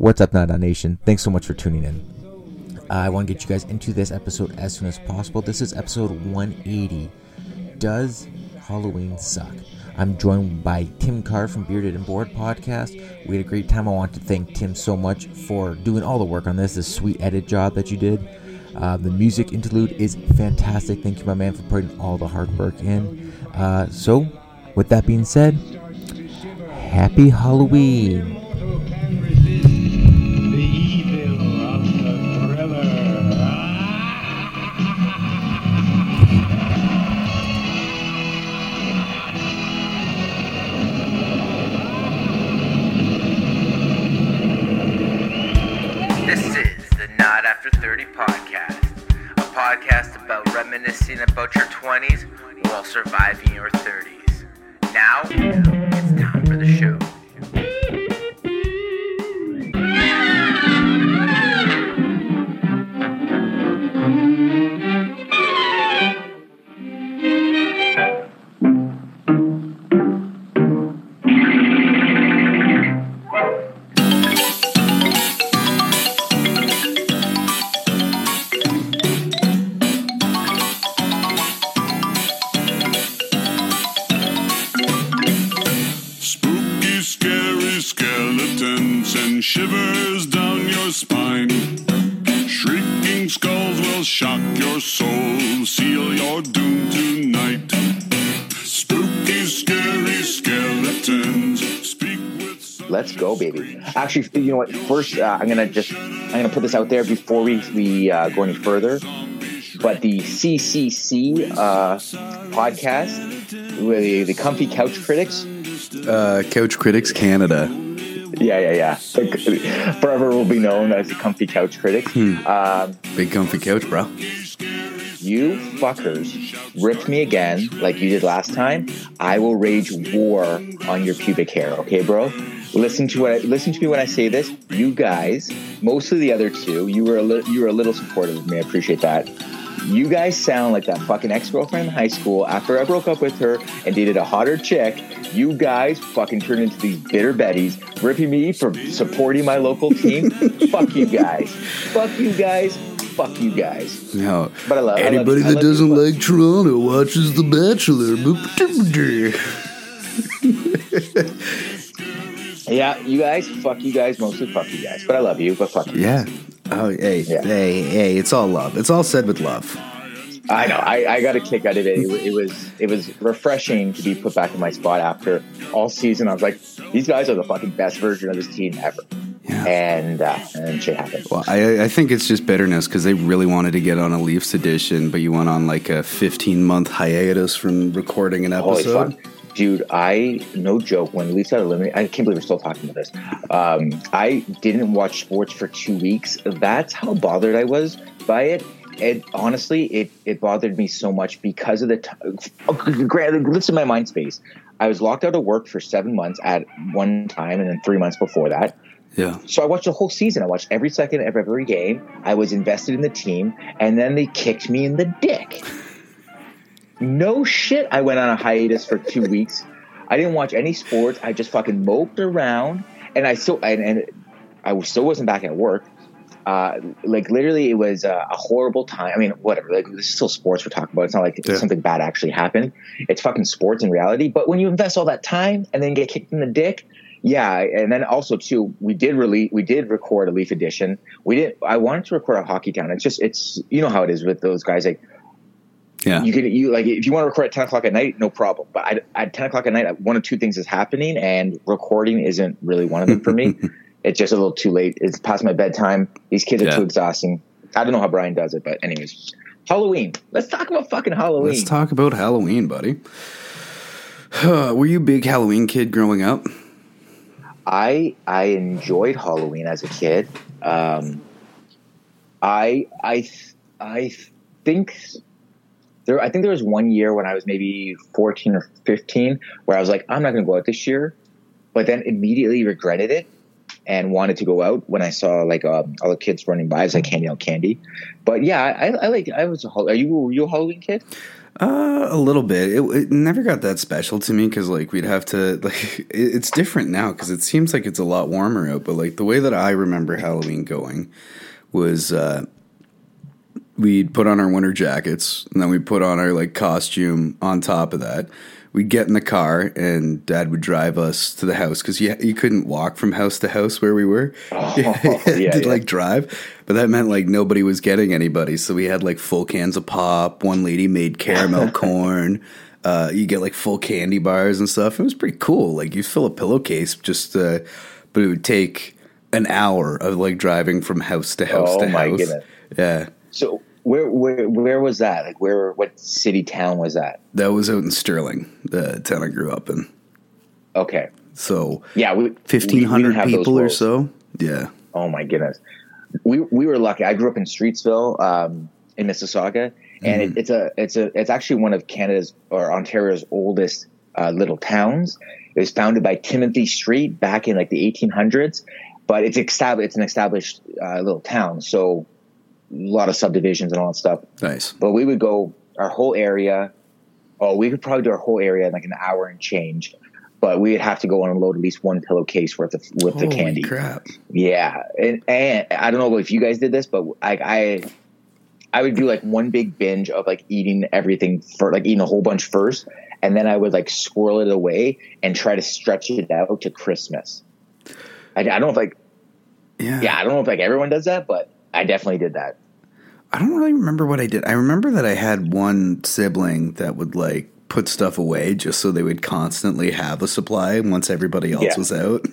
What's up, Nada Nation? Thanks so much for tuning in. I want to get you guys into this episode as soon as possible. This is episode 180. Does Halloween suck? I'm joined by Tim Carr from Bearded and Bored podcast. We had a great time. I want to thank Tim so much for doing all the work on this, this sweet edit job that you did. Uh, the music interlude is fantastic. Thank you, my man, for putting all the hard work in. Uh, so, with that being said, happy Halloween. Uh, I'm gonna just I'm gonna put this out there before we we uh, go any further. But the CCC uh, podcast, with the, the Comfy Couch Critics, Uh, Couch Critics Canada. yeah, yeah, yeah, forever will be known as the Comfy Couch Critics. Um, Big comfy couch, bro. you fuckers ripped me again like you did last time. I will rage war on your pubic hair, okay, bro? Listen to what I, listen to me when I say this. You guys, mostly the other two, you were a li- you were a little supportive of me. I appreciate that. You guys sound like that fucking ex girlfriend in high school. After I broke up with her and dated a hotter chick, you guys fucking turned into these bitter betties, ripping me for supporting my local team. Fuck you guys. Fuck you guys. Fuck you guys. No. But I love- Anybody I that love you, doesn't like Toronto watches The Bachelor. Yeah, you guys, fuck you guys, mostly fuck you guys. But I love you, but fuck you. yeah. Oh, hey, Yeah. hey, hey! It's all love. It's all said with love. I know. I, I got a kick out of it. It, it was it was refreshing to be put back in my spot after all season. I was like, these guys are the fucking best version of this team ever. Yeah. And uh, and shit happened. Well, I, I think it's just bitterness because they really wanted to get on a Leafs edition, but you went on like a 15 month hiatus from recording an episode. Dude, I no joke. When Leafs got eliminated, I can't believe we're still talking about this. Um, I didn't watch sports for two weeks. That's how bothered I was by it. And honestly, it it bothered me so much because of the. T- granted, listen my mind space. I was locked out of work for seven months at one time, and then three months before that. Yeah. So I watched the whole season. I watched every second of every game. I was invested in the team, and then they kicked me in the dick. No shit. I went on a hiatus for two weeks. I didn't watch any sports. I just fucking moped around, and I still and, and I still wasn't back at work. Uh, like literally, it was uh, a horrible time. I mean, whatever. Like this is still sports we're talking about. It's not like Yeah. something bad actually happened. It's fucking sports in reality. But when you invest all that time and then get kicked in the dick, yeah. And then also too, we did release, we did record a Leaf edition. We did. I wanted to record a Hockey Town. It's just, it's you know how it is with those guys. Like Yeah. you can you like if you want to record at 10 o'clock at night no problem but I, at 10 o'clock at night one of two things is happening and recording isn't really one of them for me it's just a little too late it's past my bedtime these kids are Yeah. too exhausting i don't know how brian does it but anyways halloween let's talk about fucking halloween Let's talk about Halloween, buddy. Were you a big Halloween kid growing up? I I enjoyed Halloween as a kid. Um, I I I think there I think there was one year when I was maybe fourteen or fifteen where I was like I'm not going to go out this year, but then immediately regretted it and wanted to go out when I saw like um, all the kids running by. as I like handing out candy, but yeah, I, I like I was. A, are you were you a Halloween kid? Uh, a little bit. It, it never got that special to me because like we'd have to like it, it's different now because it seems like it's a lot warmer out. But like the way that I remember Halloween going was uh, we'd put on our winter jackets and then we put on our like costume on top of that. We'd get in the car and Dad would drive us to the house because you you couldn't walk from house to house where we were. you Oh, yeah, to yeah. like drive, but that meant like nobody was getting anybody. So we had like full cans of pop. One lady made caramel corn. Uh, you get like full candy bars and stuff. It was pretty cool. Like you fill a pillowcase just, uh, but it would take an hour of like driving from house to house Oh, to my house. goodness. Yeah, So where where where was that? Like where what city town was that? that was out in Sterling, the town I grew up in. Okay. So Yeah, we fifteen hundred didn't have those people or so. Yeah. Oh my goodness. We we were lucky. I grew up in Streetsville, um, in Mississauga, and it, it's a it's a it's actually one of Canada's or Ontario's oldest uh, little towns. It was founded by Timothy Street back in like the 1800s, but it's established. It's an established uh, little town, so lot of subdivisions and all that stuff. Nice. But we would go our whole area. Oh, we could probably do our whole area in like an hour and change. But we'd have to go and unload at least one pillowcase worth of with the candy. crap. Yeah, and, and I don't know if you guys did this, but I, I I would do like one big binge of like eating everything for like eating a whole bunch first, and then I would like squirrel it away and try to stretch it out to Christmas. I, I don't know if like Yeah. yeah, I don't know if like everyone does that, but I definitely did that. I don't really remember what I did. I remember that I had one sibling that would like put stuff away just so they would constantly have a supply once everybody else Yeah. was out.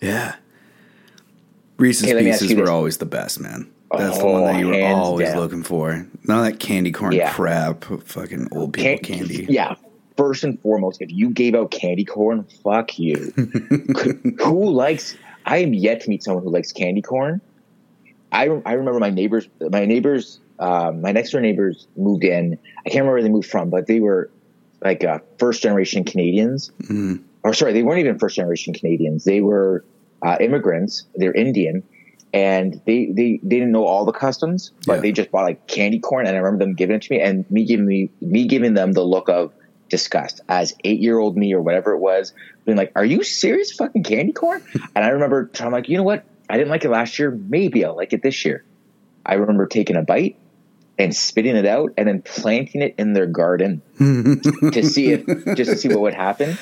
Yeah. Reese's Hey, let me ask Pieces were this. always the best, man. That's the one that oh, you were always down. looking for. None of that candy corn Yeah. crap, fucking old people Can- candy. Yeah. First and foremost, if you gave out candy corn, fuck you. who likes? I am yet to meet someone who likes candy corn. I I remember my neighbors. My neighbors, um, my next door neighbors moved in. I can't remember where they moved from, but they were like uh, first generation Canadians. Or sorry, they weren't even first generation Canadians. They were uh, immigrants. They're Indian, and they, they they didn't know all the customs, but Yeah. they just bought like candy corn. And I remember them giving it to me, and me giving me me giving them the look of disgust as eight year old me or whatever it was, being like, "Are you serious? Fucking candy corn?" and I remember trying like, you know what? I didn't like it last year. Maybe I'll like it this year. I remember taking a bite and spitting it out and then planting it in their garden to see if just to see what would happen.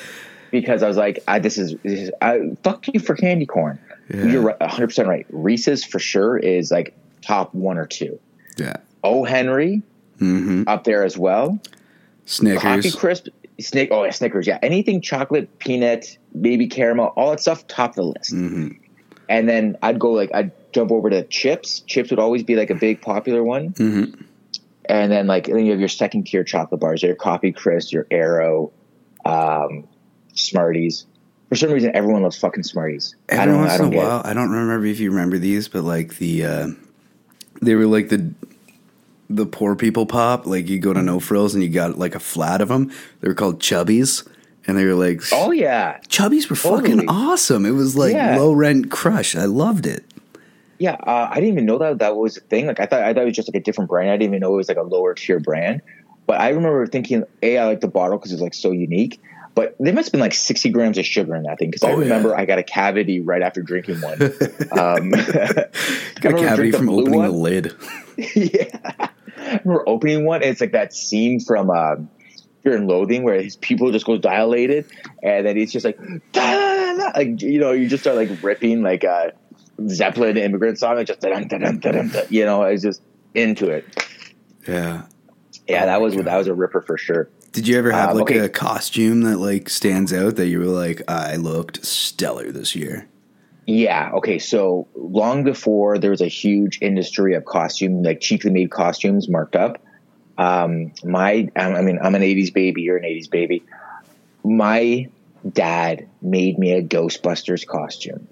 Because I was like, I, this is, this is I, fuck you for candy corn. You're 100% right. Reese's for sure is like top one or two. Yeah. O. Henry mm-hmm. up there as well. Coffee Crisp, Snick, oh, yeah, Snickers, yeah. Anything chocolate, peanut, baby caramel, all that stuff, top of the list. Mm-hmm. And then I'd go like, I'd jump over to chips. Chips would always be like a big popular one. Mm-hmm. And then like, then you have your second tier chocolate bars, your Coffee Crisp, your Aero, um, Smarties. For some reason, everyone loves fucking Smarties. I Every don't, once I in don't a get while, it. I don't remember if you remember these, but like the uh, they were like the the poor people pop. Like you go to No Frills and you got like a flat of them. They were called Chubbies, and they were like, Oh yeah. Chubbies were fucking awesome. It was like Yeah. low rent crush. I loved it. Yeah, uh, I didn't even know that that was a thing. Like I thought, I thought it was just like a different brand. I didn't even know it was like a lower tier brand. But I remember thinking, a, I like the bottle because it's like so unique. But there must have been like sixty grams of sugar in that thing because I Oh, yeah. remember I got a cavity right after drinking one. um, Got a cavity from opening one? the lid. yeah, I remember opening one. And it's like that scene from um, Fear and Loathing where his pupil just go dilated, and then he's just like, "Da-da-da-da," like you know, you just start like ripping like a Zeppelin immigrant song, like just you know, I was just into it. Yeah. Yeah, Oh that was God. that was a ripper for sure. Did you ever have Um, like okay. a costume that like stands out that you were like, I looked stellar this year? Yeah. Okay. So long before there was a huge industry of costume, like cheaply made costumes marked up. Um, my, I I mean, I'm an '80s baby. You're an '80s baby. My dad made me a Ghostbusters costume.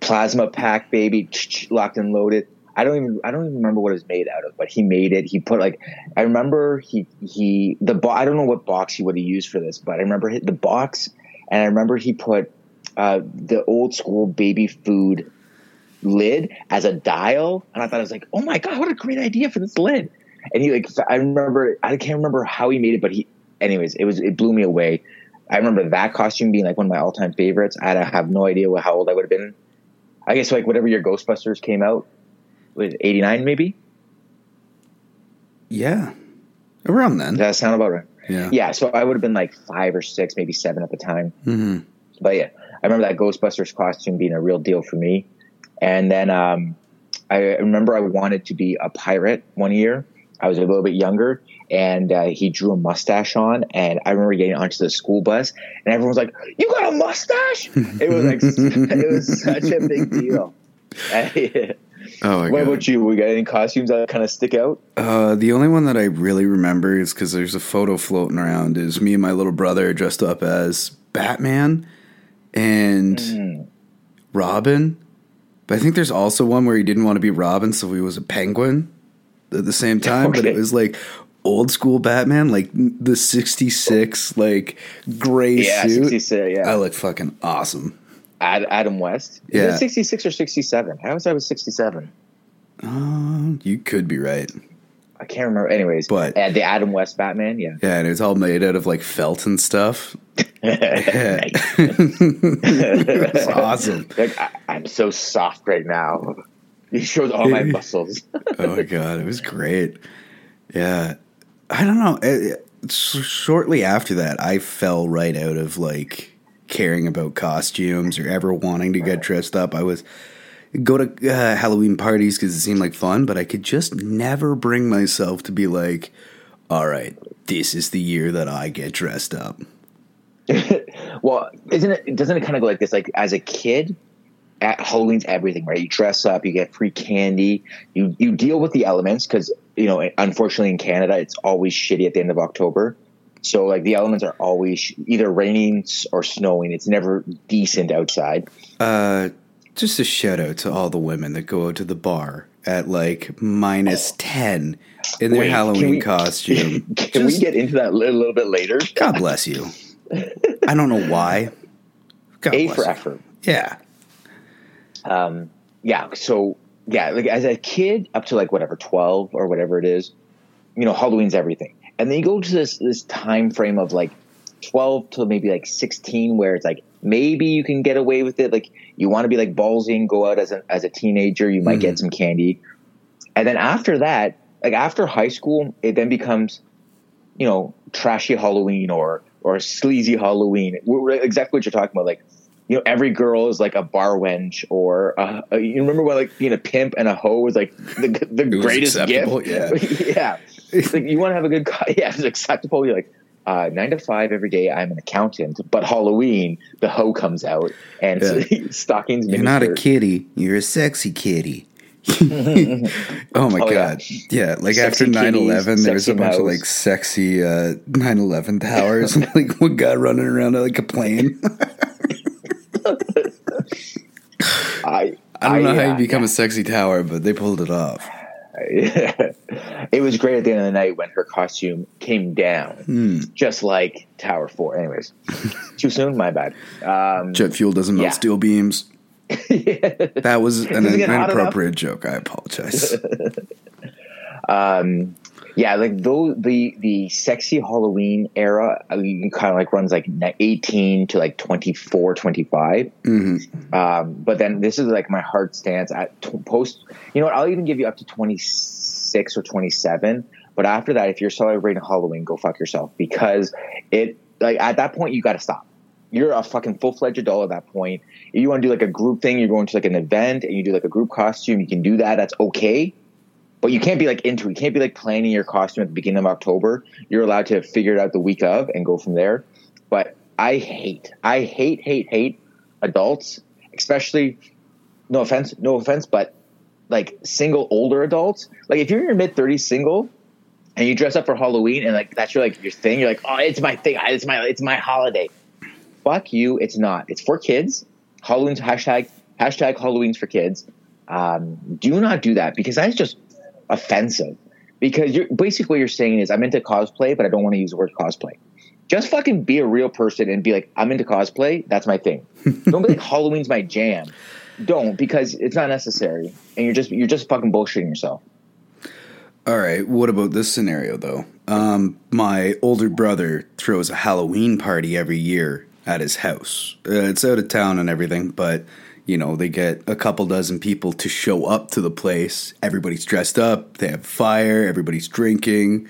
Plasma pack, baby, locked and loaded. I don't even I don't even remember what it was made out of, but he made it. He put like I remember he he the bo- I don't know what box he would have used for this, but I remember the box and I remember he put uh, the old school baby food lid as a dial, and I thought I was like, oh my god, what a great idea for this lid. and he like I remember I can't remember how he made it, but he anyways it was it blew me away. I remember that costume being like one of my all time favorites. I have no idea how old I would have been. I guess like whatever your Ghostbusters came out with eighty nine maybe. Yeah, around then. Does that sound about right? Yeah. Yeah, so I would have been like five or six, maybe seven at the time. hmm But yeah, I remember that Ghostbusters costume being a real deal for me. And then um, I remember I wanted to be a pirate one year. I was a little bit younger, and uh, he drew a mustache on. And I remember getting onto the school bus, and everyone was like, "You got a mustache?" it was like it was such a big deal. Oh my what god. about you? We got any costumes that kind of stick out? Uh, the only one that I really remember is because there's a photo floating around. Is me and my little brother dressed up as Batman and Hmm. Robin. But I think there's also one where he didn't want to be Robin, so he was a penguin at the same time. But it was like old school Batman, like the '66 like gray Yeah, suit. 66, yeah. I look fucking awesome. Ad, Adam West. Is Yeah. it 66 or 67? How was I was 67? You could be right. I can't remember. Anyways, But- uh, the Adam West Batman, yeah. Yeah, and it's all made out of like felt and stuff. It's awesome. Like, I, I'm so soft right now. He shows all my muscles. oh my god, it was great. Yeah, I don't know. It- it- shortly after that, I fell right out of like caring about costumes or ever wanting to get dressed up. I was go to uh, Halloween parties because it seemed like fun, but I could just never bring myself to be like, "All right, this is the year that I get dressed up." well, isn't it? Doesn't it kind of go like this? Like as a kid, at Halloween's everything, right? You dress up, you get free candy, you you deal with the elements because you know, unfortunately in Canada, it's always shitty at the end of October. So like the elements are always either raining or snowing. It's never decent outside. Uh, just a shout out to all the women that go out to the bar at like minus ten in their Wait, can Halloween we- costume. Can we get into that a little, little bit later? God bless you. I don't know why. God A for effort. Yeah. Um, yeah so yeah like as a kid up to like whatever 12 or whatever it is you know halloween's everything and then you go to this this time frame of like 12 to maybe like 16 where it's like maybe you can get away with it like you want to be like ballsy and go out as a, as a teenager you might get some candy and then after that like after high school it then becomes you know trashy halloween or or sleazy halloween We're- exactly what you're talking about like you know, every girl is like a bar wench, or uh, uh, you remember when like being a pimp and a hoe was like the the greatest gift. yeah. yeah. It's like you want to have a good, yeah, it's acceptable. You're like uh, nine to five every day. I'm an accountant, but Halloween the hoe comes out and Yeah. stockings. You're not a kitty. You're a sexy kitty. oh my Oh, god. Yeah, like Sexy after 9-11, there was a bunch of like sexy uh 9-11 towers and like one guy running around like a plane. I I don't know how uh, you become a sexy tower, but they pulled it off. it was great at the end of the night when her costume came down, Hmm. just like Tower Four. Anyways, too soon. My bad. Um, Jet fuel doesn't melt Yeah. steel beams. That was an Does it get hot inappropriate joke. I apologize. yeah, like those the the sexy Halloween era, kind of like runs like 18 to like 24, 25. Um, but then this is like my heart stance at t- post. You know what? I'll even give you up to 26 or 27. But after that, if you're celebrating Halloween, go fuck yourself because it like at that point you got to stop. You're a fucking full fledged adult at that point. If you want to do like a group thing, you're going to like an event and you do like a group costume. You can do that. That's okay. But you can't be like into it. You can't be like planning your costume at the beginning of October. You're allowed to figure it out the week of and go from there. But I hate, I hate, hate, hate adults, especially no offense, no offense, but like single older adults. Like if you're in your mid 30s single and you dress up for Halloween and like that's your like your thing, you're like, oh, it's my thing. It's my it's my holiday. Fuck you. It's not. It's for kids. Halloween's hashtag hashtag Halloween's for kids. Um, do not do that because that's just offensive. Because you're basically what you're saying is I'm into cosplay, but I don't want to use the word cosplay. Just fucking be a real person and be like, I'm into cosplay. That's my thing. don't be like Halloween's my jam. Don't because it's not necessary, and you're just you're just fucking bullshitting yourself. All right. What about this scenario though? Um, my older brother throws a Halloween party every year at his house. Uh, it's out of town and everything, but you know they get a couple dozen people to show up to the place. Everybody's dressed up. They have fire. Everybody's drinking.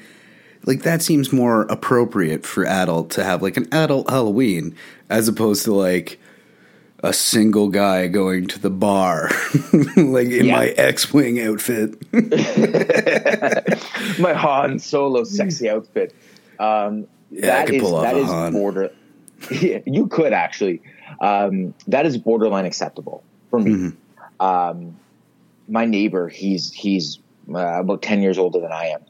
Like that seems more appropriate for adult to have like an adult Halloween as opposed to like a single guy going to the bar like in Yeah. my X-wing outfit. my Han Solo sexy outfit. Um, Yeah, I that could is- pull off that a is Han. border. Yeah, you could actually. Um, that is borderline acceptable for me. Mm-hmm. Um, my neighbor, he's he's uh, about ten years older than I am.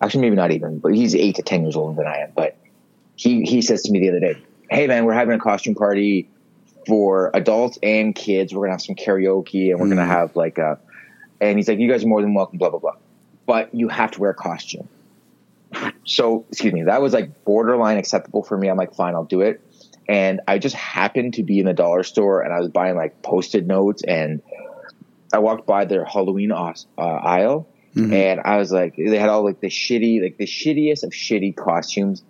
Actually, maybe not even, but he's eight to ten years older than I am. But he he says to me the other day, "Hey man, we're having a costume party for adults and kids. We're gonna have some karaoke and we're gonna have like a." And he's like, "You guys are more than welcome." Blah blah blah. But you have to wear a costume. So excuse me, that was like borderline acceptable for me. I'm like, fine, I'll do it. And I just happened to be in the dollar store and I was buying like post-it notes and I walked by their Halloween uh, aisle and I was like, they had all like the shitty, like the shittiest of shitty costumes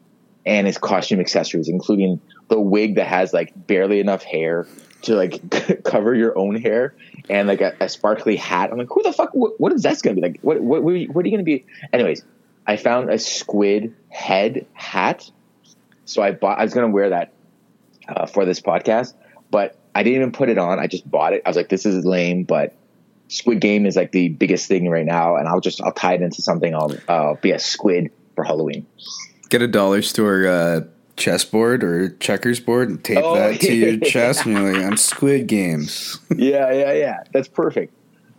and its costume accessories, including the wig that has like barely enough hair to like cover your own hair and like a, a sparkly hat. I'm like, who the fuck? What, what is that going to be like? What, what, what are you, what are you going to be? Anyways, I found a squid head hat. So I bought, I was going to wear that uh, for this podcast, but I didn't even put it on. I just bought it. I was like, this is lame, but Squid Game is like the biggest thing right now, and I'll just I'll tie it into something. I'll uh, be a squid for Halloween. Get a dollar store uh, chessboard or checkers board and tape Oh, that to your chest, and you're like, "I'm Squid Games." yeah, yeah, yeah. That's perfect.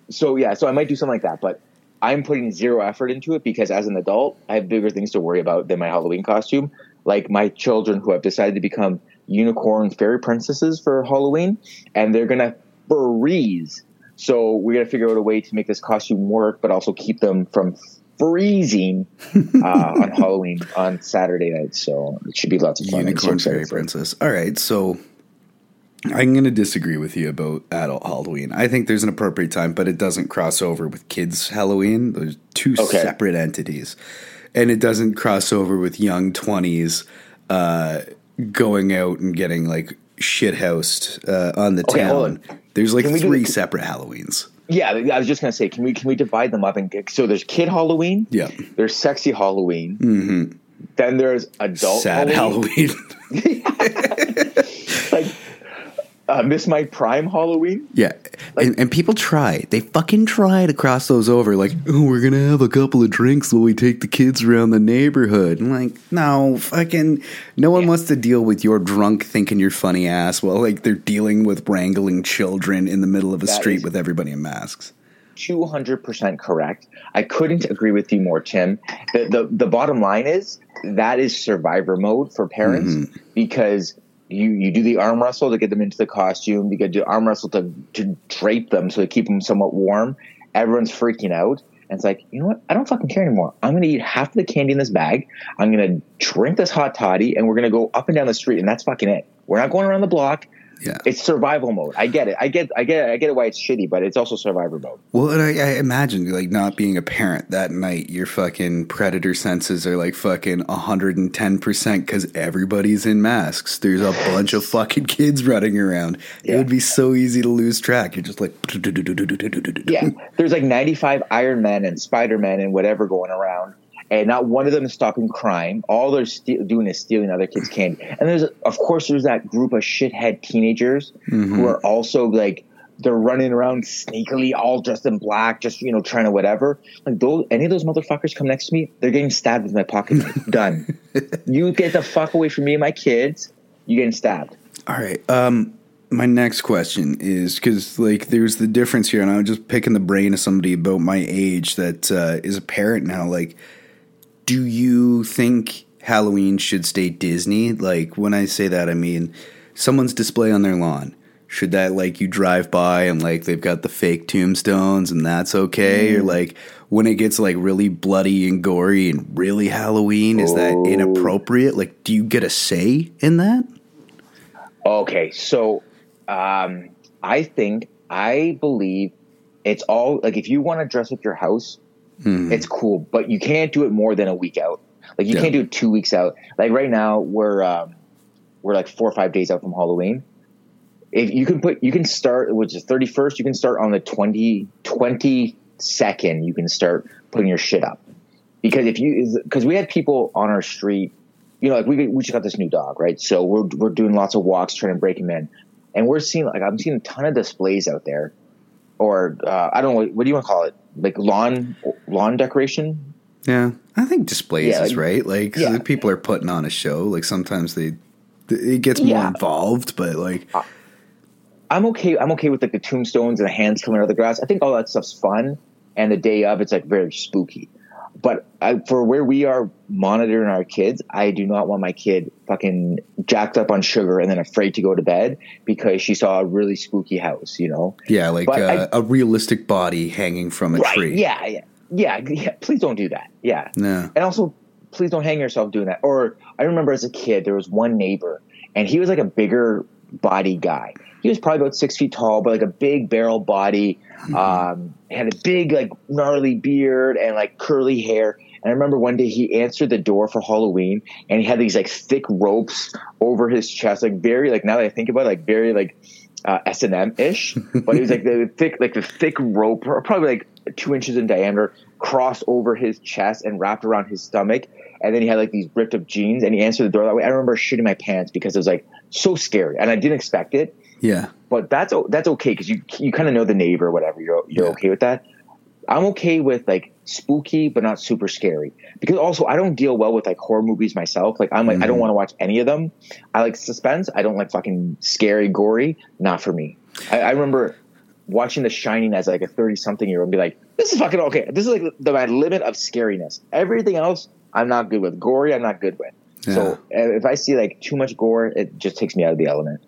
So yeah, so I might do something like that, but I'm putting zero effort into it because as an adult, I have bigger things to worry about than my Halloween costume. Like my children who have decided to become unicorn fairy princesses for Halloween, and they're gonna freeze. So we're gonna figure out a way to make this costume work, but also keep them from freezing uh, on Halloween on Saturday night. So it should be lots of fun. I'm so Unicorn fairy princess. All right, so I'm going to disagree with you about adult Halloween. I think there's an appropriate time, but it doesn't cross over with kids Halloween. There's two Okay. separate entities, and it doesn't cross over with young twenties uh, going out and getting like shithoused uh, on the Okay, town. There's like we do three separate Halloweens. Yeah, I was just gonna say, can we can we divide them up and get, so there's kid Halloween, Yeah, there's sexy Halloween, then there's adult sad Halloween, Halloween. like uh, Miss My Prime Halloween. Yeah, and, and people try. They fucking try to cross those over. Like, oh, we're gonna have a couple of drinks while we take the kids around the neighborhood. I'm like, no, fucking, no one wants to deal with your drunk thinking you're funny ass while like they're dealing with wrangling children in the middle of a street with everybody in masks. Two hundred percent correct. I couldn't agree with you more, Tim. The, the the bottom line is that is survivor mode for parents because you you do the arm wrestle to get them into the costume. You got to do arm wrestle to to drape them so to keep them somewhat warm. Everyone's freaking out. And it's like, you know what? I don't fucking care anymore. I'm going to eat half of the candy in this bag. I'm going to drink this hot toddy and we're going to go up and down the street and that's fucking it. We're not going around the block. Yeah. It's survival mode. I get it. I get I get I get it why it's shitty, but it's also survivor mode. Well, and I, I imagine like not being a parent that night, your fucking predator senses are like fucking 110% because everybody's in masks. There's a bunch of fucking kids running around. It would be so easy to lose track. You're just like, Yeah, there's like 95 Iron Men and Spider Man and whatever going around, and not one of them is stopping crime. All they're ste- doing is stealing other kids' candy. And there's, of course, there's that group of shithead teenagers who are also like they're running around sneakily, all dressed in black, just you know trying to whatever. Like those, any of those motherfuckers come next to me, they're getting stabbed with my pocket. Done. you get the fuck away from me and my kids. You getting stabbed. All right. Um, my next question is because like there's the difference here, and I'm just picking the brain of somebody about my age that uh, is a parent now. Like, do you think Halloween should stay Disney? Like, when I say that, I mean someone's display on their lawn. Should that like you drive by and like they've got the fake tombstones and that's okay? Or like when it gets like really bloody and gory and really Halloween, is that inappropriate? Like, do you get a say in that? Okay, so um, I think I believe it's all like if you want to dress up your house It's cool, but you can't do it more than a week out. Like you Yeah. can't do it two weeks out. Like right now, we're um, we're like four or five days out from Halloween. If you can put, you can start, which is thirty first. You can start on the 20, 22nd, You can start putting your shit up because if you because we had people on our street, you know, like we we just got this new dog, right? So we're we're doing lots of walks trying to break him in, and we're seeing like I'm seeing a ton of displays out there, or uh, I don't know what, do you want to call it, like lawn lawn decoration. Yeah, I think displays Yeah, is right. Like yeah. people are putting on a show. Like sometimes they, it gets more Yeah. involved, but like I'm okay. I'm okay with like the tombstones and the hands coming out of the grass. I think all that stuff's fun, and the day of it's like very spooky. But I, for where we are monitoring our kids, I do not want my kid fucking jacked up on sugar and then afraid to go to bed because she saw a really spooky house. You know, yeah, like uh, I- a realistic body hanging from a right? tree. Yeah, yeah, yeah, yeah. Please don't do that. Yeah, No. and also please don't hang yourself doing that. Or I remember as a kid, there was one neighbor, and he was like a bigger body guy. He was probably about six feet tall, but like a big barrel body. Um, had a big like gnarly beard and like curly hair. And I remember one day he answered the door for Halloween, and he had these like thick ropes over his chest, like very like now that I think about it, like very like uh, S and M ish, but it was like the thick, like the thick rope, or probably like two inches in diameter, crossed over his chest and wrapped around his stomach. And then he had like these ripped up jeans, and he answered the door that way. I remember shooting my pants because it was like so scary, and I didn't expect it. Yeah. But that's that's okay because you you kind of know the neighbor, or whatever. You're you're Yeah. okay with that. I'm okay with like spooky, but not super scary. Because also I don't deal well with like horror movies myself. Like I'm like I don't want to watch any of them. I like suspense. I don't like fucking scary, gory. Not for me. I, I remember watching The Shining as like a 30 something year old and be like, this is fucking okay. This is like the my limit of scariness. Everything else I'm not good with. Gory I'm not good with. So uh, if I see like too much gore, it just takes me out of the element.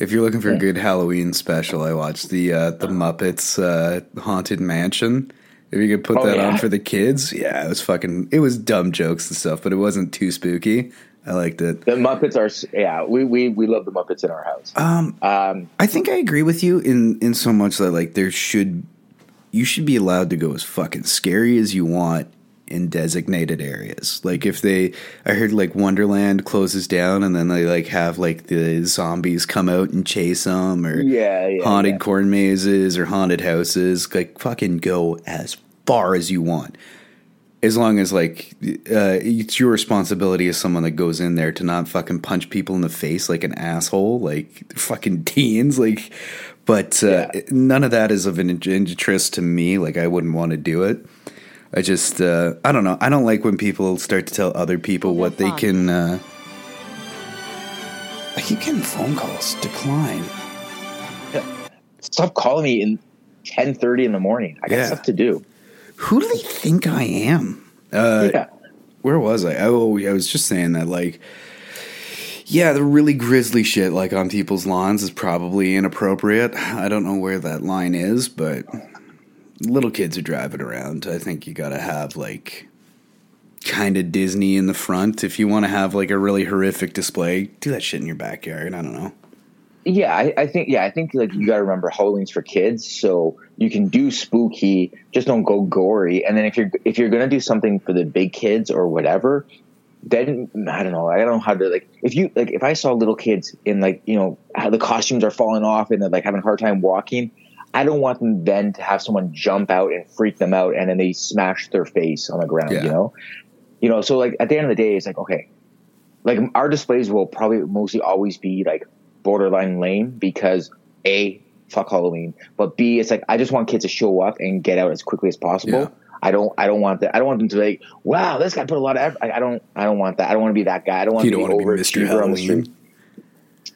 If you're looking for a good Halloween special, I watched the uh, the Muppets uh, Haunted Mansion. If you could put Oh, that yeah? on for the kids, yeah, it was fucking. It was dumb jokes and stuff, but it wasn't too spooky. I liked it. The Muppets are yeah, we we we love the Muppets in our house. Um, Um, I think I agree with you in in so much that like there should you should be allowed to go as fucking scary as you want in designated areas. Like if they I heard like Wonderland closes down and then they like have like the zombies come out and chase them or Yeah, yeah, haunted yeah. corn mazes or haunted houses. Like fucking go as far as you want. As long as like uh, it's your responsibility as someone that goes in there to not fucking punch people in the face like an asshole, like fucking teens, like. But uh, Yeah. none of that is of an interest to me. Like I wouldn't want to do it. I just uh, I don't know. I don't like when people start to tell other people what they can. Uh, I keep getting phone calls. Decline. stop calling me in ten thirty in the morning. I got Yeah. stuff to do. Who do they think I am? Uh, yeah. Where was I? Oh, I was just saying that, like, yeah, the really grisly shit, like on people's lawns, is probably inappropriate. I don't know where that line is, but little kids are driving around. I think you gotta have, like, kind of Disney in the front. If you want to have, like, a really horrific display, do that shit in your backyard. I don't know. Yeah, I, I think yeah, I think like you got to remember Halloween's for kids, so you can do spooky, just don't go gory. And then if you're if you're gonna do something for the big kids or whatever, then I don't know. I don't know how to like if you like if I saw little kids in like you know how the costumes are falling off and they're like having a hard time walking. I don't want them then to have someone jump out and freak them out and then they smash their face on the ground. Yeah. You know, you know. So like at the end of the day, it's like okay, like our displays will probably mostly always be like borderline lame because a fuck Halloween, but b it's like I just want kids to show up and get out as quickly as possible. Yeah. I don't. I don't want that. I don't want them to be like, wow, this guy put a lot of effort. I, I don't. I don't want that. I don't want to be that guy. I don't want You to be want to be Mr. overachiever on the Halloween. street.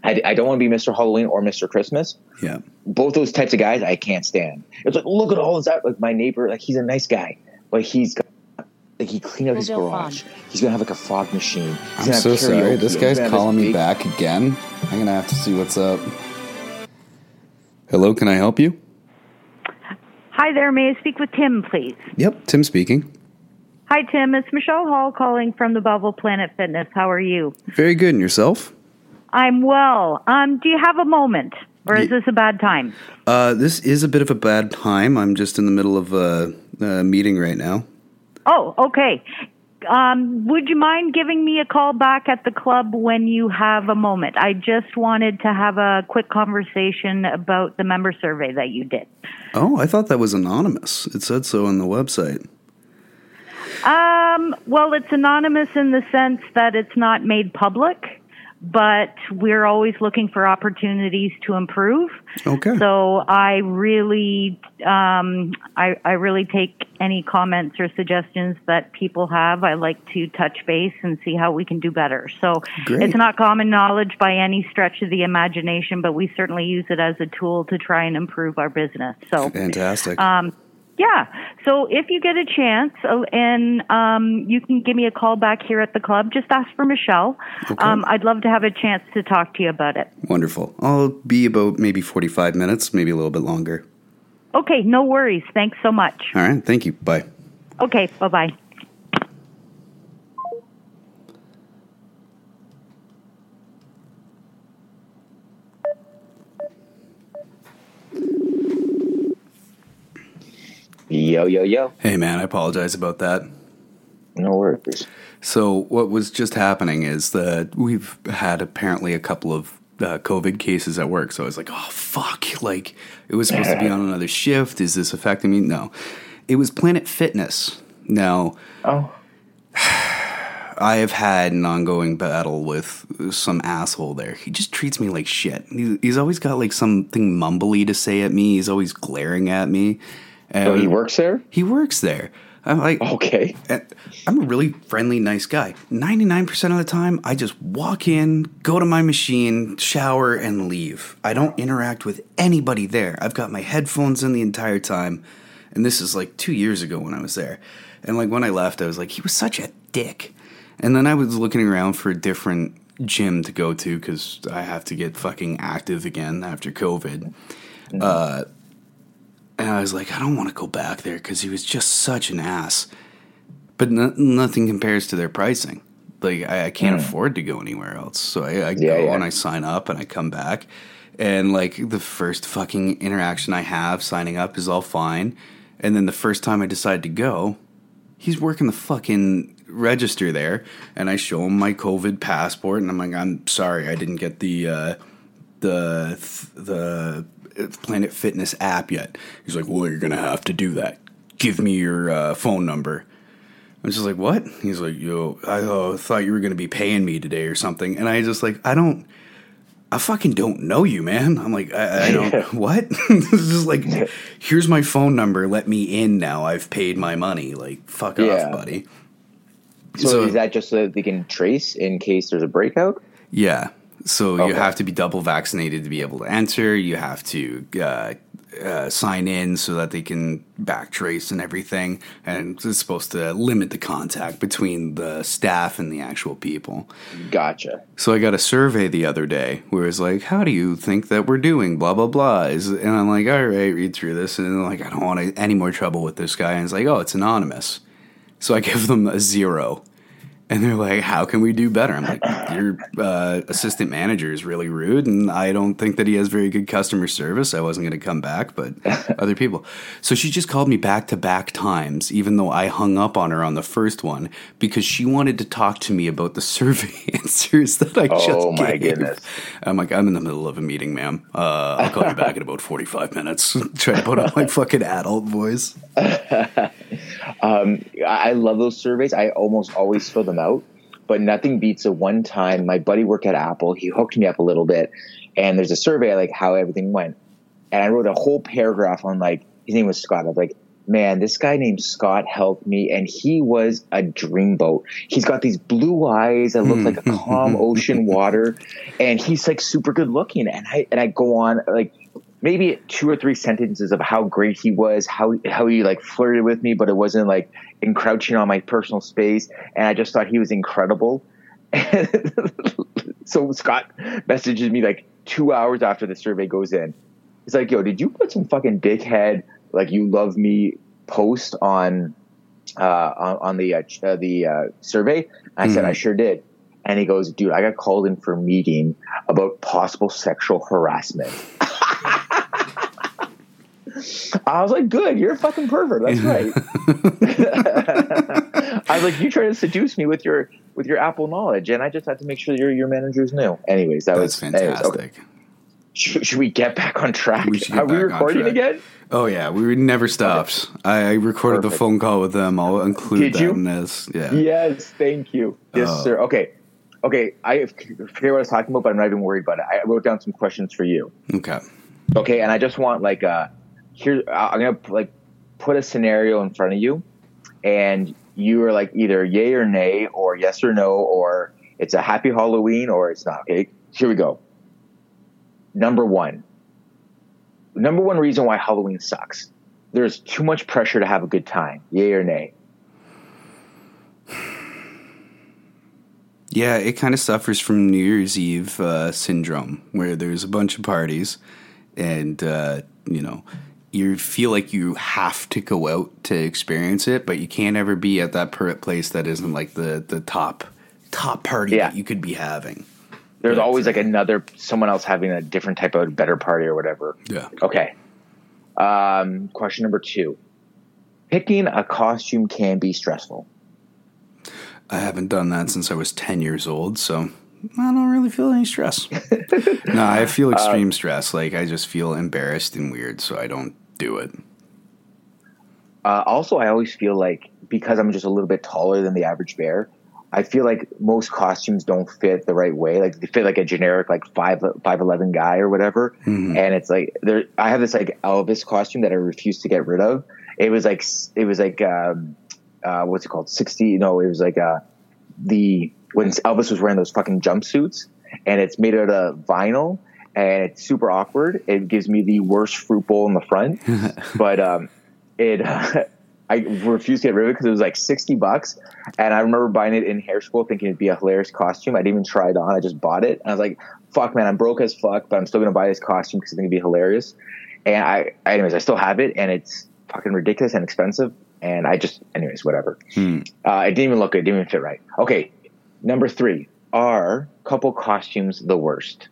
I, I don't want to be Mr. Halloween or Mr. Christmas. Yeah. Both those types of guys, I can't stand. It's like, look at all this. Like my neighbor, like he's a nice guy, but he's got. Like he cleaned out his Mobile garage. He's gonna have like a fog machine. He's I'm so sorry. This He's guy's gonna this calling me big- back again. I'm gonna have to see what's up. Hello, can I help you? Hi there. May I speak with Tim, please? Yep, Tim speaking. Hi, Tim. It's Michelle Hall calling from the Bubble Planet Fitness. How are you? Very good, and yourself? I'm well. Um, do you have a moment, or is this a bad time? Uh, this is a bit of a bad time. I'm just in the middle of a, uh, meeting right now. Oh, okay. Um, would you mind giving me a call back at the club when you have a moment? I just wanted to have a quick conversation about the member survey that you did. Oh, I thought that was anonymous. It said so on the website. Um, well, it's anonymous in the sense that it's not made public, but we're always looking for opportunities to improve. Okay. So I really, um, I, I really take any comments or suggestions that people have. I like to touch base and see how we can do better. So Great. it's not common knowledge by any stretch of the imagination, but we certainly use it as a tool to try and improve our business. So Fantastic. um, yeah. So if you get a chance, uh, and um, you can give me a call back here at the club, just ask for Michelle. Um, I'd love to have a chance to talk to you about it. Wonderful. I'll be about maybe 45 minutes, maybe a little bit longer. Okay, no worries. Thanks so much. All right. Thank you. Bye. Okay, bye bye. Yo, yo, yo. Hey, man, I apologize about that. No worries. So, what was just happening is that we've had apparently a couple of uh, COVID cases at work. So I was like, oh, fuck. Like, it was supposed to be on another shift. Is this affecting me? No. It was Planet Fitness. Now, Oh, I have had an ongoing battle with some asshole there. He just treats me like shit. He's always got like something mumbly to say at me. He's always glaring at me. And oh he works there? He works there. I'm like, Okay. I'm a really friendly, nice guy. 99% of the time, I just walk in, go to my machine, shower, and leave. I don't interact with anybody there. I've got my headphones in the entire time. And this is like two years ago when I was there. And like when I left, I was like, he was such a dick. And then I was looking around for a different gym to go to because I have to get fucking active again after COVID. Uh, and I was like, I don't want to go back there because he was just such an ass. But no, nothing compares to their pricing. Like I, I can't afford to go anywhere else, so I, I Yeah, go yeah. and I sign up and I come back, and like the first fucking interaction I have signing up is all fine, and then the first time I decide to go, he's working the fucking register there, and I show him my COVID passport, and I'm like, I'm sorry, I didn't get the uh, the the Planet Fitness app yet. He's like, well, you're gonna have to do that. Give me your uh, phone number. I'm just like, what? He's like, yo, I uh, thought you were gonna be paying me today or something, and I just like, I don't. I fucking don't know you, man. I'm like, I, I don't. what? this is like, here's my phone number. Let me in now. I've paid my money. Like, fuck Yeah. off, buddy. So, So- is that just so that they can trace in case there's a breakout? Yeah. So you have to be double vaccinated to be able to enter. You have to uh, uh, sign in so that they can backtrace and everything. And it's supposed to limit the contact between the staff and the actual people. Gotcha. So I got a survey the other day where it's like, "How do you think that we're doing?" Blah blah blah. And I'm like, "All right, read through this." And I'm like, "I don't want any more trouble with this guy." And it's like, "Oh, it's anonymous." So I give them a zero, and they're like, "How can we do better?" I'm like, "Your uh, assistant manager is really rude, and I don't think that he has very good customer service. I wasn't going to come back, but other people." So she just called me back to back times, even though I hung up on her on the first one because she wanted to talk to me about the survey answers that I just Oh, my gave. goodness. I'm like, I'm in the middle of a meeting, ma'am. Uh, I'll call you back in about 45 minutes. Try to put on my fucking adult voice. Um, I I love those surveys. I almost always fill them out, but nothing beats a one time. My buddy worked at Apple. He hooked me up a little bit, and there's a survey like how everything went, and I wrote a whole paragraph on like his name was Scott. I was like, man, this guy named Scott helped me, and he was a dreamboat. He's got these blue eyes that look like a calm ocean water, and he's like super good looking. And I and I go on like maybe two or three sentences of how great he was, how how he like flirted with me, but it wasn't like encroaching on my personal space. And I just thought he was incredible. so Scott messages me like two hours after the survey goes in. He's like, "Yo, did you put some fucking dickhead like you love me post on uh, on, on the uh, uh, the uh, survey?" I said, "I sure did." And he goes, "Dude, I got called in for a meeting about possible sexual harassment." I was like, good, you're a fucking pervert. That's right. I was like, you try to seduce me with your with your Apple knowledge, and I just had to make sure your your managers knew. Anyways, that That's was anyways, fantastic. okay. Should, should we get back on track? We Are we recording again? Oh yeah, we never stopped. I, I recorded the phone call with them. I'll include Did that you? in this. Yeah. Yes, thank you. Yes, Oh. sir. Okay. Okay, I forget what I was talking about, but I'm not even worried about it. I wrote down some questions for you. Okay. Okay, and I just want like uh here I'm gonna like put a scenario in front of you, and you are like either yay or nay, or yes or no, or it's a happy Halloween or it's not. Okay, here we go. Number one. Number one reason why Halloween sucks. There's too much pressure to have a good time. Yay or nay? Yeah, it kind of suffers from New Year's Eve uh, syndrome, where there's a bunch of parties, and uh, you know, you feel like you have to go out to experience it, but you can't ever be at that place that isn't like the the top top party Yeah. that you could be having. There's But, always uh, like another someone else having a different type of better party or whatever. Yeah. Okay. Um, question number two. Picking a costume can be stressful. I haven't done that since I was 10 years old, so I don't really feel any stress. no, I feel extreme stress. Like, I just feel embarrassed and weird, so I don't do it. Uh, also, I always feel like because I'm just a little bit taller than the average bear, I feel like most costumes don't fit the right way. Like they fit like a generic like five five eleven guy or whatever, and it's like there. I have this like Elvis costume that I refuse to get rid of. It was like it was like um, uh, what's it called? Sixty? No, it was like uh, the when Elvis was wearing those fucking jumpsuits, and it's made out of vinyl, and it's super awkward. It gives me the worst fruit bowl in the front, but um, it. I refused to get rid of it because it was like sixty bucks, and I remember buying it in hair school, thinking it'd be a hilarious costume. I didn't even try it on; I just bought it, and I was like, "Fuck, man, I'm broke as fuck, but I'm still gonna buy this costume because I think it'd be hilarious." And I, anyways, I still have it, and it's fucking ridiculous and expensive. And I just, anyways, whatever. Uh, it didn't even look good; it didn't even fit right. Okay, number three: Are couple costumes the worst?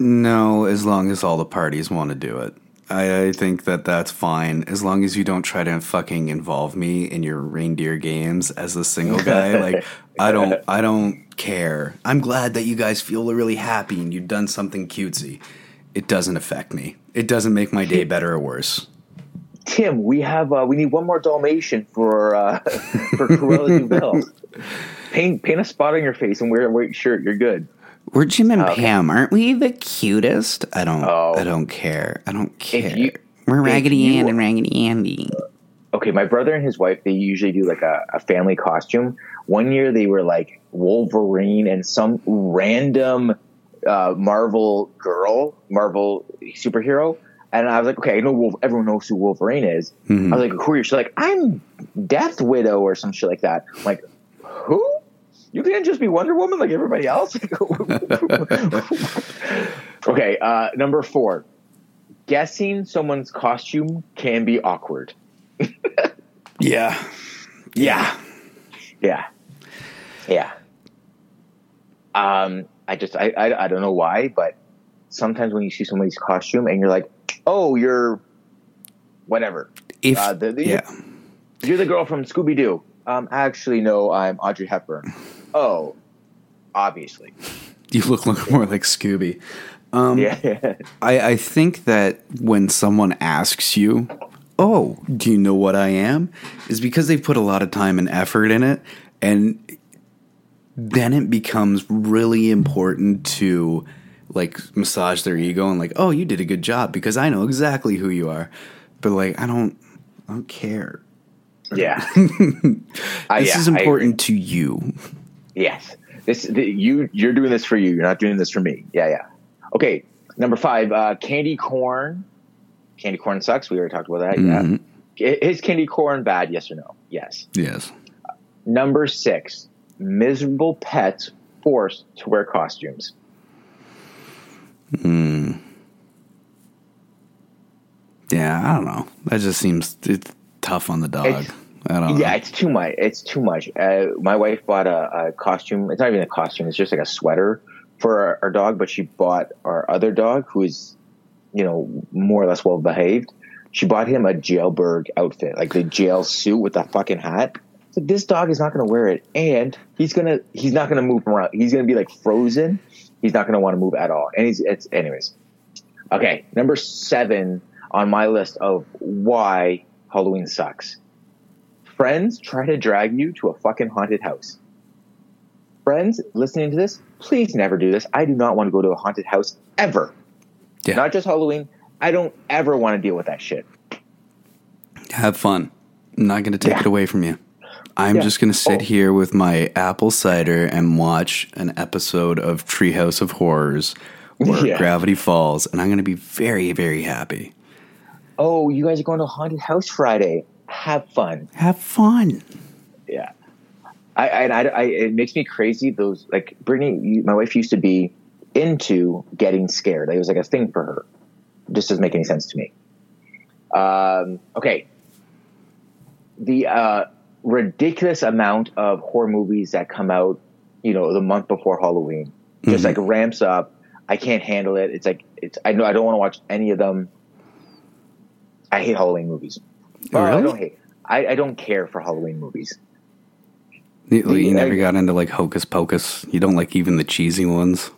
No, as long as all the parties want to do it. I, I think that that's fine as long as you don't try to fucking involve me in your reindeer games as a single guy. like I don't, I don't care. I'm glad that you guys feel really happy and you've done something cutesy. It doesn't affect me. It doesn't make my day better or worse. Tim, we have uh, we need one more Dalmatian for uh, for Cruella de Vil. Paint paint a spot on your face and wear a white shirt. You're good. We're Jim and Okay. Pam, aren't we the cutest? I don't. Oh. I don't care. I don't care. you- We're Raggedy Ann and Raggedy Andy. Okay, my brother and his wife they usually do like a, a family costume. One year they were like Wolverine and some random uh, Marvel girl, Marvel superhero. And I was like, okay, I know Wolf- everyone knows who Wolverine is. I was like, who are you? She's like, I'm Death Widow or some shit like that. I'm like, who? You can't just be Wonder Woman like everybody else. okay, uh, number four. Guessing someone's costume can be awkward. Yeah. Yeah. Yeah. Yeah. Um, I just, I, I, I don't know why, but sometimes when you see somebody's costume and you're like, oh, you're whatever. If Uh, the- the- yeah. You're the girl from Scooby Doo. Um, actually, no, I'm Audrey Hepburn. Oh, obviously. You look, look more like Scooby. Um, Yeah. I, I think that when someone asks you, "Oh, do you know what I am?" is because they've put a lot of time and effort in it, and then it becomes really important to like massage their ego and like, "Oh, you did a good job because I know exactly who you are." But like, I don't, I don't care. yeah. This yeah, is important to you. Yes. This the, you you're doing this for you. You're not doing this for me. Yeah, yeah. Okay. Number five, uh, candy corn. Candy corn sucks. We already talked about that. Yeah. Is candy corn bad? Yes or no? Yes. Yes. Number six, miserable pets forced to wear costumes. Hmm. Yeah, I don't know. That just seems it's tough on the dog. It's- Yeah, know. it's too much. It's too much. Uh, my wife bought a, a costume. It's not even a costume. It's just like a sweater for our, our dog. But she bought our other dog, who is you know, more or less well behaved. She bought him a jailbird outfit, like the jail suit with the fucking hat. So this dog is not going to wear it, and he's gonna he's not going to move around. He's going to be like frozen. He's not going to want to move at all. And he's it's anyways. Okay, number seven on my list of why Halloween sucks. Friends try to drag you to a fucking haunted house. Friends listening to this, please never do this. I do not want to go to a haunted house ever. Yeah. Not just Halloween. I don't ever want to deal with that shit. Have fun. I'm not going to take Yeah. it away from you. I'm Yeah. just going to sit Oh. here with my apple cider and watch an episode of Treehouse of Horrors or Yeah. Gravity Falls, and I'm going to be very, very happy. Oh, you guys are going to a haunted house Friday. Have fun. Have fun. Yeah. I, I, I, I, it makes me crazy. Those like Brittany, you, my wife used to be into getting scared. It was like a thing for her. It just doesn't make any sense to me. Um, okay. The uh, ridiculous amount of horror movies that come out, you know, the month before Halloween, just like ramps up. I can't handle it. It's like it's. I know I don't want to watch any of them. I hate Halloween movies. Well, I don't hate. I, I don't care for Halloween movies. You, you Yeah, never I- got into like Hocus Pocus. You don't like even the cheesy ones.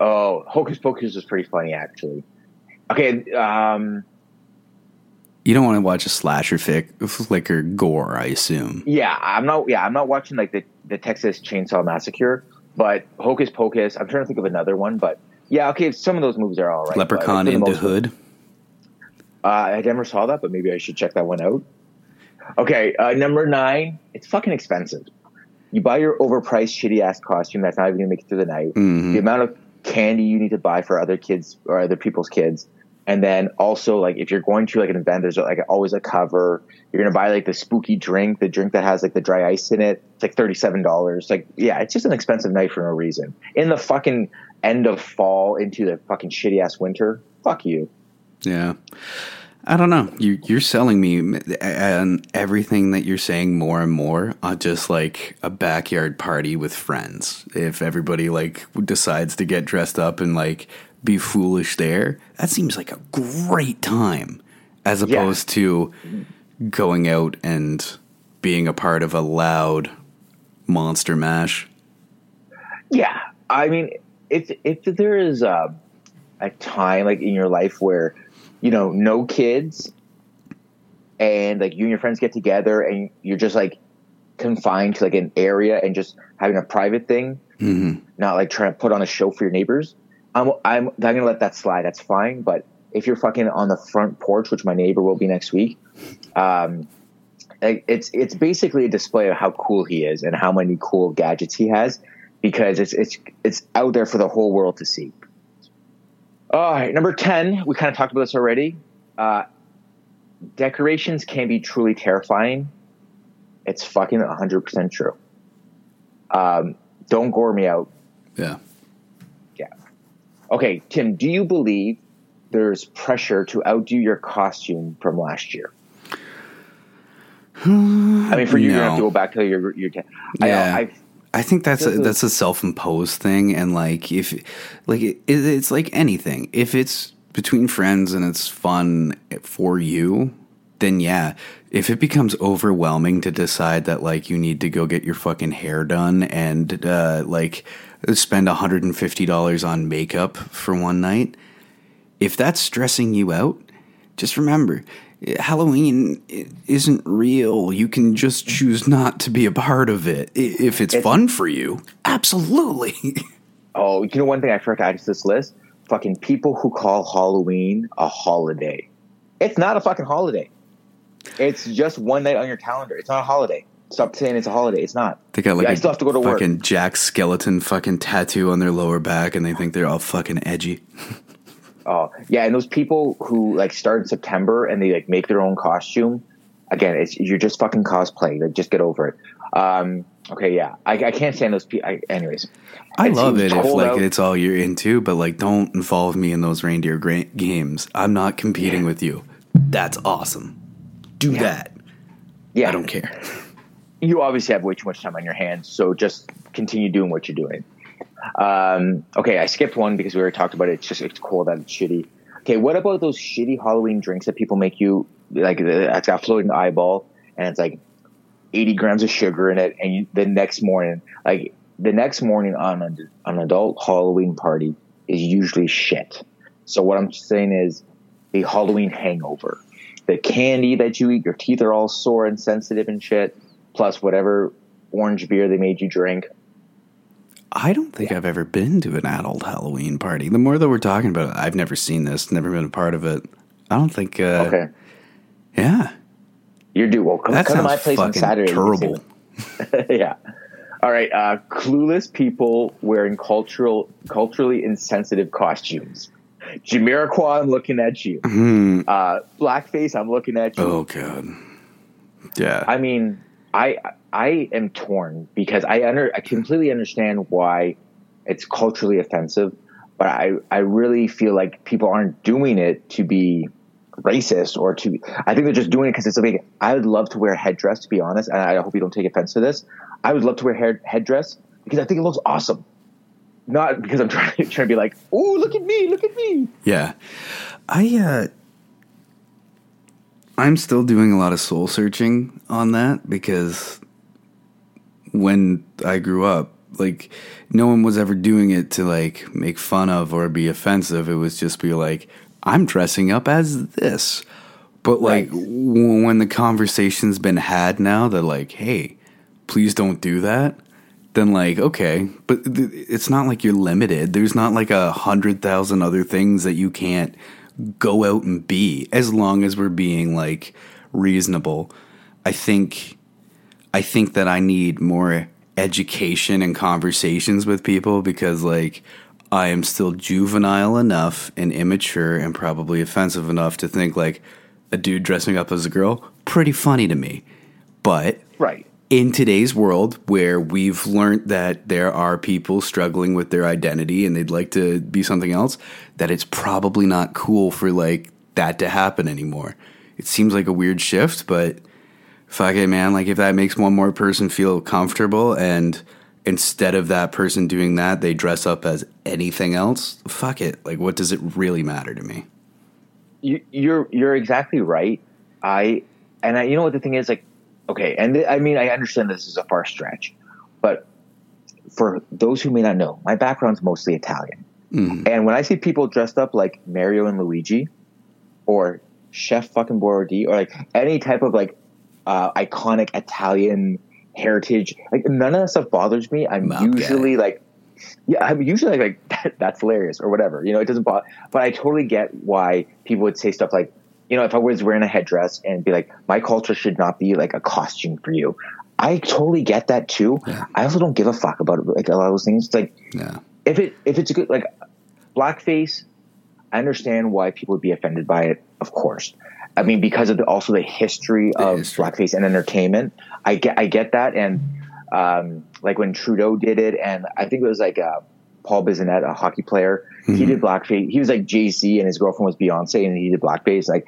Oh, Hocus Pocus is pretty funny, actually. Okay, um, You don't want to watch a slasher fic, like or gore, I assume. yeah, I'm not. Yeah, I'm not watching like the the Texas Chainsaw Massacre, but Hocus Pocus. I'm trying to think of another one, but yeah, okay, some of those movies are all right. Leprechaun in the Hood. Uh, I never saw that, but maybe I should check that one out. Okay, uh, number nine. It's fucking expensive. You buy your overpriced, shitty ass costume that's not even gonna make it through the night. Mhm. The amount of candy you need to buy for other kids or other people's kids, and then also like if you're going to like an event, there's like always a cover. You're gonna buy like the spooky drink, the drink that has like the dry ice in it. It's like thirty seven dollars. Like yeah, it's just an expensive night for no reason. In the fucking end of fall into the fucking shitty ass winter. Fuck you. Yeah. I don't know. You, you're selling me and everything that you're saying more and more on just like a backyard party with friends. If everybody like decides to get dressed up and like be foolish there, that seems like a great time as Yeah. opposed to going out and being a part of a loud monster mash. Yeah, I mean, if if there is a, a time like in your life where you know no kids, and like you and your friends get together and you're just like confined to like an area and just having a private thing, Mm-hmm. not like trying to put on a show for your neighbors. I'm I'm, I'm gonna let that slide. That's fine. But if you're fucking on the front porch, which my neighbor will be next week, um, it's it's basically a display of how cool he is and how many cool gadgets he has because it's it's it's out there for the whole world to see. All right, number ten. We kind of talked about this already. Uh, decorations can be truly terrifying. It's fucking hundred percent true. Um, don't gore me out. Yeah. Yeah. Okay, Tim. Do you believe there's pressure to outdo your costume from last year? I mean, for you, you have to go back to your your. I, Yeah. I, I think that's a, that's a self-imposed thing, and like if like it, it's like anything. If it's between friends and it's fun for you, then yeah. If it becomes overwhelming to decide that like you need to go get your fucking hair done and uh, like spend hundred and fifty dollars on makeup for one night, if that's stressing you out, just remember. Halloween i- isn't real. You can just choose not to be a part of it. If it's fun for you, absolutely. oh, you know one thing I forgot to add to this list: fucking people who call Halloween a holiday. It's not a fucking holiday. It's just one night on your calendar. It's not a holiday. Stop saying it's a holiday. It's not. They got like I a still have to go to work. fucking Jack Skeleton fucking tattoo on their lower back, and they think they're all fucking edgy. Oh, yeah, and those people who like start in September and they like make their own costume. Again, it's you're just fucking cosplay. Like, just get over it. Um, okay, yeah, I, I can't stand those people. Anyways, I love it if like out. it's all you're into, but like don't involve me in those reindeer gra- games. I'm not competing with you. That's awesome. Do that. yeah, I don't care. you obviously have way too much time on your hands, so just continue doing what you're doing. Um, okay, I skipped one because we already talked about it. It's just it's cold out, it's shitty. Okay, what about those shitty Halloween drinks that people make you like? uh, It's got floating eyeball, and it's like eighty grams of sugar in it, and you, the next morning, like the next morning on a, an adult Halloween party is usually shit. So what I'm saying is a Halloween hangover. The candy that you eat, your teeth are all sore and sensitive and shit. Plus whatever orange beer they made you drink. I don't think I've ever been to an adult Halloween party. The more that we're talking about it, I've never seen this, never been a part of it. I don't think. Uh, Okay, Yeah, you're due. Well, come, that come to my place on Saturday. You can see terrible. yeah. All right. Uh, clueless people wearing cultural, culturally insensitive costumes. Jamiroquai, I'm looking at you. Uh, blackface, I'm looking at you. Oh god. Yeah. I mean, I I am torn because I under I completely understand why it's culturally offensive, but I I really feel like people aren't doing it to be racist or to I think they're just doing it because it's a big I would love to wear a headdress to be honest, and I hope you don't take offense to this. I would love to wear hair, headdress because I think it looks awesome. Not because I'm trying, trying to be like, oh, look at me, look at me. Yeah. I uh I'm still doing a lot of soul searching on that because when I grew up, like no one was ever doing it to like make fun of or be offensive. It was just be like, I'm dressing up as this. But like Right. w- when the conversation's been had now that like, hey, please don't do that then like okay but th- it's not like you're limited there's not like a hundred thousand other things that you can't go out and be as long as we're being like reasonable i think i think that i need more education and conversations with people because like i am still juvenile enough and immature and probably offensive enough to think like a dude dressing up as a girl pretty funny to me but Right. in today's world where we've learned that there are people struggling with their identity and they'd like to be something else, that it's probably not cool for like that to happen anymore. It seems like a weird shift, but fuck it, man. Like if that makes one more person feel comfortable and instead of that person doing that, they dress up as anything else, fuck it. Like what does it really matter to me? you, you're you're exactly right. I and I, you know what the thing is like, okay, and th- I mean I understand this is a far stretch, but for those who may not know, my background's mostly Italian, mm-hmm. and when I see people dressed up like Mario and Luigi, or Chef fucking Boyardee, or like any type of like uh, iconic Italian heritage, like none of that stuff bothers me. I'm guy. usually like yeah, I'm usually like, that, that's hilarious or whatever. You know, it doesn't bother. But I totally get why people would say stuff like, you know, if I was wearing a headdress and be like, my culture should not be like a costume for you. I totally get that too. I also don't give a fuck about like a lot of those things. It's like Yeah. if it if it's a good like blackface, I understand why people would be offended by it. Of course, I mean because of the, also the history of history. blackface and entertainment. I get I get that, and um, like when Trudeau did it, and I think it was like uh, Paul Bissonnette, a hockey player. He did blackface. He was like Jay Z, and his girlfriend was Beyonce, and he did blackface. Like,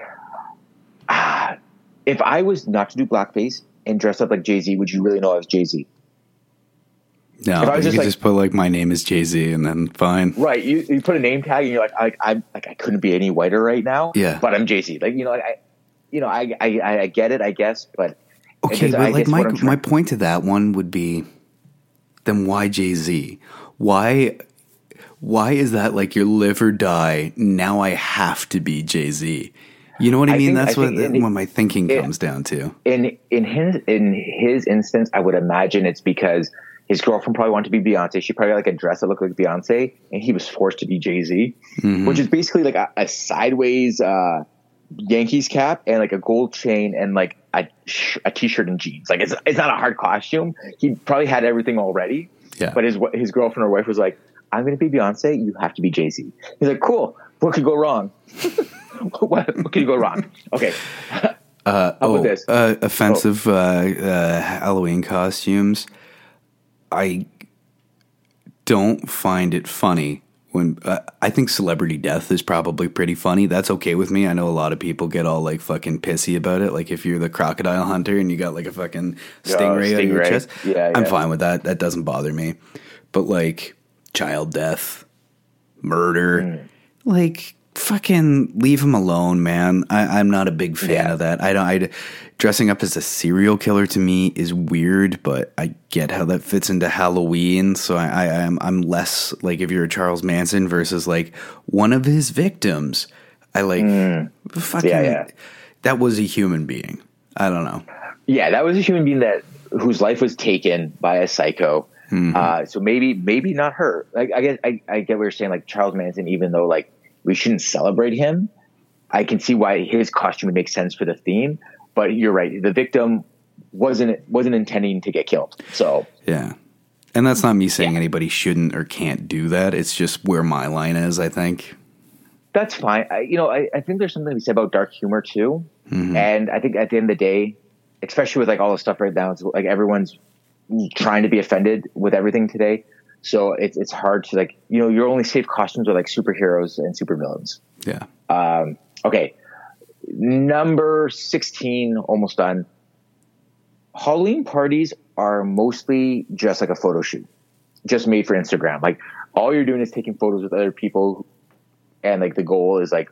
ah, if I was not to do blackface and dress up like Jay Z, would you really know I was Jay Z? No, If I was could just like- just put like my name is Jay Z and then fine. Right. You, you put a name tag and you're like, I, I'm like, I couldn't be any whiter right now. Yeah. But I'm Jay Z. Like, you know, like, I, you know, I, I, I get it, I guess, but. Okay, because but I like my trying- my point to that one would be, then why Jay Z? Why why is that like your live or die? Now I have to be Jay Z. You know what I, I mean? think- That's I what in- what my thinking it- comes down to. in in his in his instance, I would imagine it's because his girlfriend probably wanted to be Beyonce. She probably had like a dress that looked like Beyonce, and he was forced to be Jay Z, Mm-hmm. which is basically like a, a sideways uh, Yankees cap and like a gold chain and like a sh- a t-shirt and jeans. Like it's it's not a hard costume. He probably had everything already. Yeah. But his his girlfriend or wife was like, "I'm going to be Beyonce. You have to be Jay Z." He's like, "Cool. What could go wrong? what, what could go wrong?" Okay. Uh, How oh? Uh, offensive uh, uh, Halloween costumes. I don't find it funny when uh, I think celebrity death is probably pretty funny. That's okay with me. I know a lot of people get all like fucking pissy about it. Like if you're the crocodile hunter and you got like a fucking stingray out of your chest, Yeah, I'm yeah. fine with that. That doesn't bother me. But like child death, murder, Hmm. like fucking leave him alone, man. I, I'm not a big fan Yeah. of that. I don't. I dressing up as a serial killer to me is weird, but I get how that fits into Halloween. So I, I I'm I'm less like if you're a Charles Manson versus like one of his victims. I like fucking. Mm. Yeah, yeah. That was a human being. I don't know. Yeah, that was a human being that whose life was taken by a psycho. Uh, so maybe maybe not her. Like I get I, I get what you're saying. Like Charles Manson, even though like we shouldn't celebrate him, I can see why his costume would make sense for the theme. But you're right. The victim wasn't wasn't intending to get killed. So Yeah. And that's not me saying Yeah. anybody shouldn't or can't do that. It's just where my line is, I think. that's fine. I, you know, I, I think there's something to be said about dark humor too. And I think at the end of the day, especially with like all the stuff right now, it's like everyone's trying to be offended with everything today. So it's it's hard to like you know your only safe costumes are like superheroes and supervillains. Yeah. Um, okay, number sixteen, almost done. Halloween parties are mostly just like a photo shoot, just made for Instagram. Like all you're doing is taking photos with other people, and like the goal is like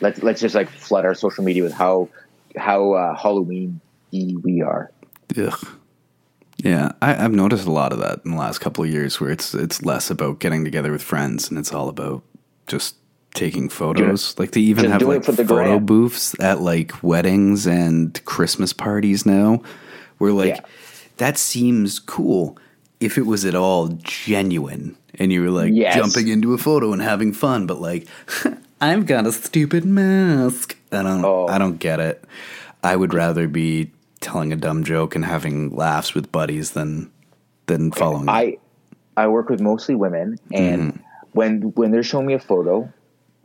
let's let's just like flood our social media with how how uh, Halloween we are. Ugh. Yeah, I, I've noticed a lot of that in the last couple of years, where it's it's less about getting together with friends and it's all about just taking photos. Like they even just have like for the photo gram. booths at like weddings and Christmas parties now, where like Yeah. that seems cool if it was at all genuine and you were like Yes. jumping into a photo and having fun, but like I've got a stupid mask. I don't Oh. I don't get it. I would rather be telling a dumb joke and having laughs with buddies than than following. it. I I work with mostly women, and mm-hmm. when when they're showing me a photo,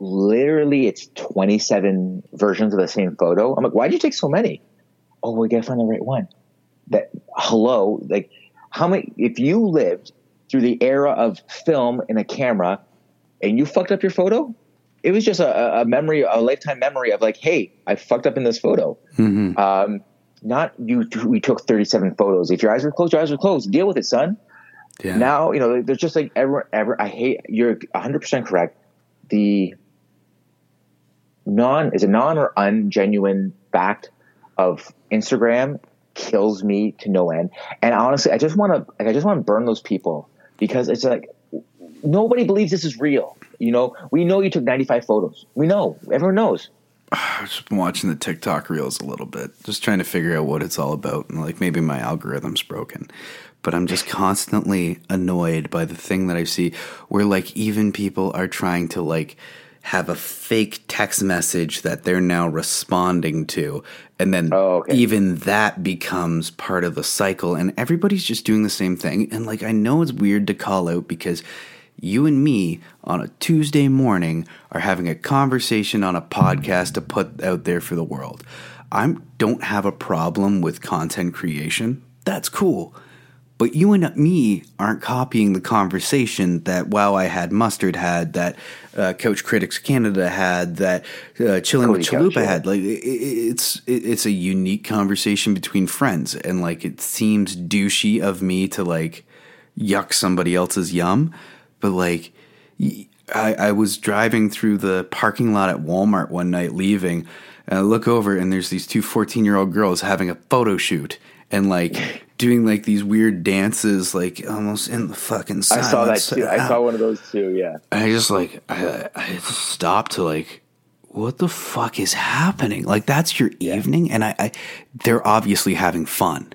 literally it's twenty seven versions of the same photo. I'm like, why'd you take so many? Oh, we gotta find the right one. That hello, like how many? If you lived through the era of film and a camera, and you fucked up your photo, it was just a, a memory, a lifetime memory of like, hey, I fucked up in this photo. Um, not you. We took thirty seven photos. If your eyes were closed, your eyes were closed. Deal with it, son yeah. now you know there's just like ever ever i hate you're 100% correct the non is a non or ungenuine fact of instagram kills me to no end. And honestly i just want to like, i just want to burn those people because it's like nobody believes this is real you know? We know you took 95 photos. We know. Everyone knows. I've just been watching the TikTok reels a little bit, just trying to figure out what it's all about, and like maybe my algorithm's broken. But I'm just constantly annoyed by the thing that I see, where like even people are trying to like have a fake text message that they're now responding to, and then Oh, okay. even that becomes part of the cycle, and everybody's just doing the same thing. And like I know it's weird to call out because you and me on a Tuesday morning are having a conversation on a podcast to put out there for the world. I don't have a problem with content creation. That's cool. But you and me aren't copying the conversation that Wow I Had Mustard had, that uh, Coach Critics Canada had, that uh, Chilling with Cody Couch, Chalupa yeah. had. Like it, it- it's it, it's a unique conversation between friends, and like it seems douchey of me to like yuck somebody else's yum, but like I was driving through the parking lot at Walmart one night leaving, and I look over and there's these two 14 year old girls having a photo shoot and like doing like these weird dances, like almost in the fucking i saw that too i saw one of those too yeah I just like I, I stopped to like, what the fuck is happening? Like that's your evening, and I, I they're obviously having fun,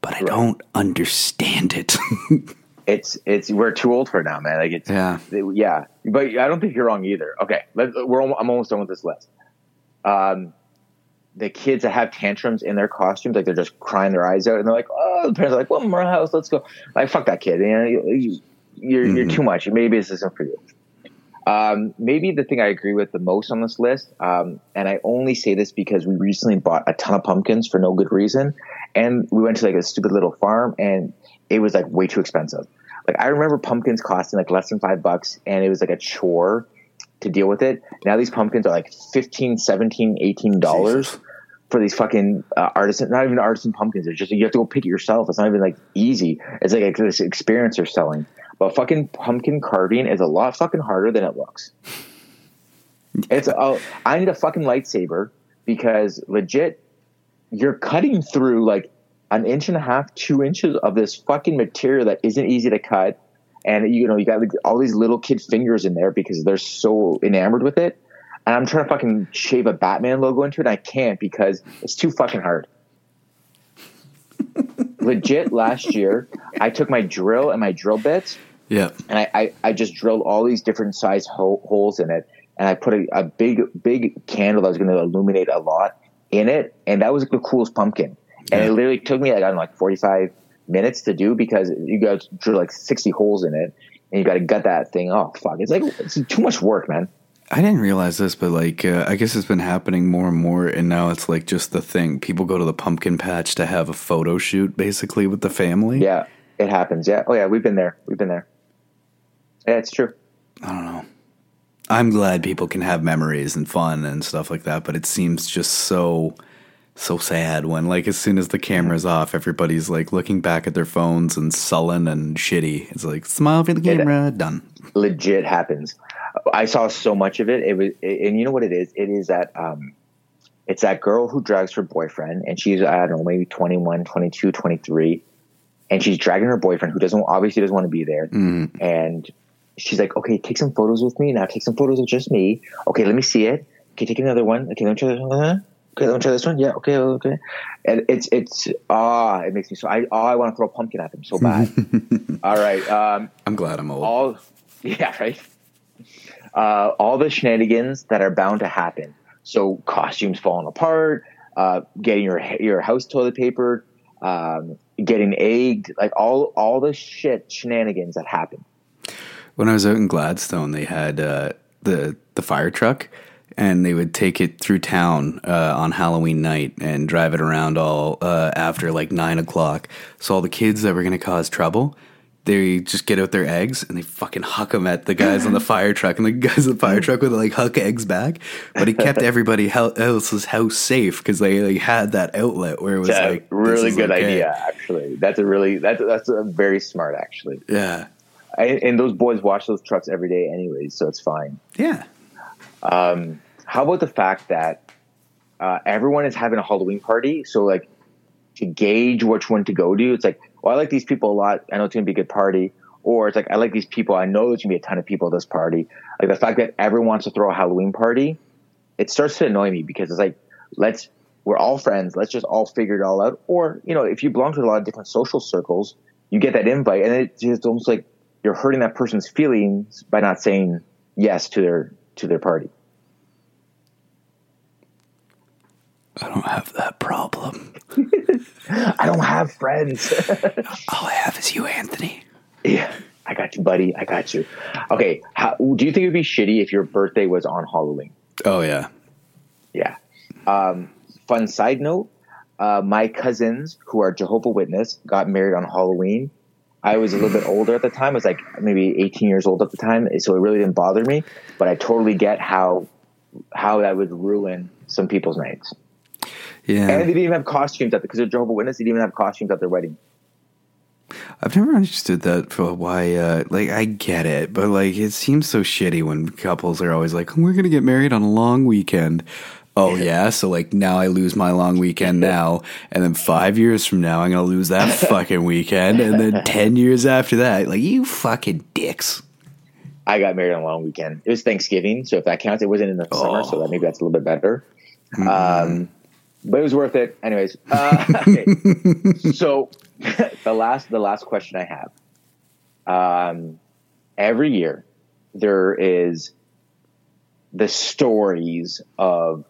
but I don't understand it. it's it's we're too old for it now, man. Like it's Yeah. yeah. But I don't think you're wrong either. Okay, let, we're I'm almost done with this list. Um, the kids that have tantrums in their costumes, like they're just crying their eyes out, and they're like, "Oh," the parents are like, "Well, our house, let's go." Like, fuck that kid. You know, you, you, you're you're too much. Maybe this isn't for you. Um, maybe the thing I agree with the most on this list, um, and I only say this because we recently bought a ton of pumpkins for no good reason, and we went to like a stupid little farm, and it was like way too expensive. Like I remember pumpkins costing like less than five bucks, and it was like a chore to deal with it. Now these pumpkins are like 15 17 18 dollars. For these fucking uh, artisan, not even artisan pumpkins. It's just you have to go pick it yourself. It's not even like easy. It's like this experience you're selling. But fucking pumpkin carving is a lot fucking harder than it looks. It's oh, I need a fucking lightsaber because legit, you're cutting through like an inch and a half, two inches of this fucking material that isn't easy to cut, and you know you got like, all these little kid fingers in there because they're so enamored with it. And I'm trying to fucking shave a Batman logo into it. And I can't because it's too fucking hard. Legit, last year I took my drill and my drill bits Yeah. and I, I, I just drilled all these different size ho- holes in it, and I put a, a big big candle that was going to illuminate a lot in it, and that was the coolest pumpkin. And Yeah. it literally took me like I don't know, like forty five minutes to do because you got to drill like sixty holes in it, and you got to gut that thing. Oh fuck, it's like it's too much work, man. I didn't realize this, but like, uh, I guess it's been happening more and more, and now it's like just the thing. People go to the pumpkin patch to have a photo shoot, basically, with the family. Yeah, it happens. Yeah. Oh yeah, we've been there. We've been there. Yeah, it's true. I don't know. I'm glad people can have memories and fun and stuff like that, but it seems just so so sad when like as soon as the camera's off, everybody's like looking back at their phones and sullen and shitty. It's like smile for the camera, done. legit happens. I saw so much of it. It was, and you know what it is? It is that, um, it's that girl who drags her boyfriend and she's, I don't know, maybe 21, 22, 23. And she's dragging her boyfriend who doesn't, obviously doesn't want to be there. And she's like, okay, take some photos with me. Now take some photos of just me. Okay, let me see it. Okay, take another one. Okay, let me try this one. Uh-huh. Okay, let me try this one. Yeah, okay, okay. And it's, it's, ah, it makes me so, I, oh, I want to throw a pumpkin at them so bad. All right. Um, I'm glad I'm old. all yeah right uh, all the shenanigans that are bound to happen so costumes falling apart uh, getting your your house toilet papered um, getting egged like all all the shit shenanigans that happen when I was out in Gladstone, they had uh, the the fire truck, and they would take it through town uh, on Halloween night and drive it around all uh, after like nine o'clock. So all the kids that were going to cause trouble, they just get out their eggs and they fucking huck them at the guys on the fire truck, and the guys on the fire truck would like huck eggs back. But it kept everybody else's house safe because they like, had that outlet where it was yeah, like really good okay. idea actually that's a really that's that's a very smart actually Yeah, I, and those boys watch those trucks every day anyways so it's fine yeah. Um, how about the fact that uh, everyone is having a Halloween party? So like to gauge which one to go to, it's like, well, I like these people a lot. I know it's gonna be a good party. Or it's like, I like these people. I know there's gonna be a ton of people at this party. Like the fact that everyone wants to throw a Halloween party, it starts to annoy me because it's like, let's, we're all friends. Let's just all figure it all out. Or, you know, if you belong to a lot of different social circles, you get that invite and it's just almost like you're hurting that person's feelings by not saying yes to their, to their party. I don't have that problem. I don't have friends. All I have is you, Anthony. yeah, I got you, buddy. I got you. Okay, how, do you think it would be shitty if your birthday was on Halloween? Oh yeah. Yeah. Um, fun side note: uh, my cousins, who are Jehovah Witness, got married on Halloween. I was a little bit older at the time. I was like maybe 18 years old at the time, so it really didn't bother me. But I totally get how how that would ruin some people's nights. Yeah. And they didn't even have costumes at the because they're Jehovah Witness. They didn't even have costumes at their wedding. I've never understood that for why uh like I get it, but like it seems so shitty when couples are always like, We're gonna get married on a long weekend. Oh yeah, so like now I lose my long weekend now, and then five years from now I'm gonna lose that fucking weekend, and then ten years after that, like you fucking dicks. I got married on a long weekend. It was Thanksgiving, so if that counts, it wasn't in the summer, so that maybe that's a little bit better. Um, but it was worth it, anyways. Uh, okay. so the last the last question I have. Um, every year there is the stories of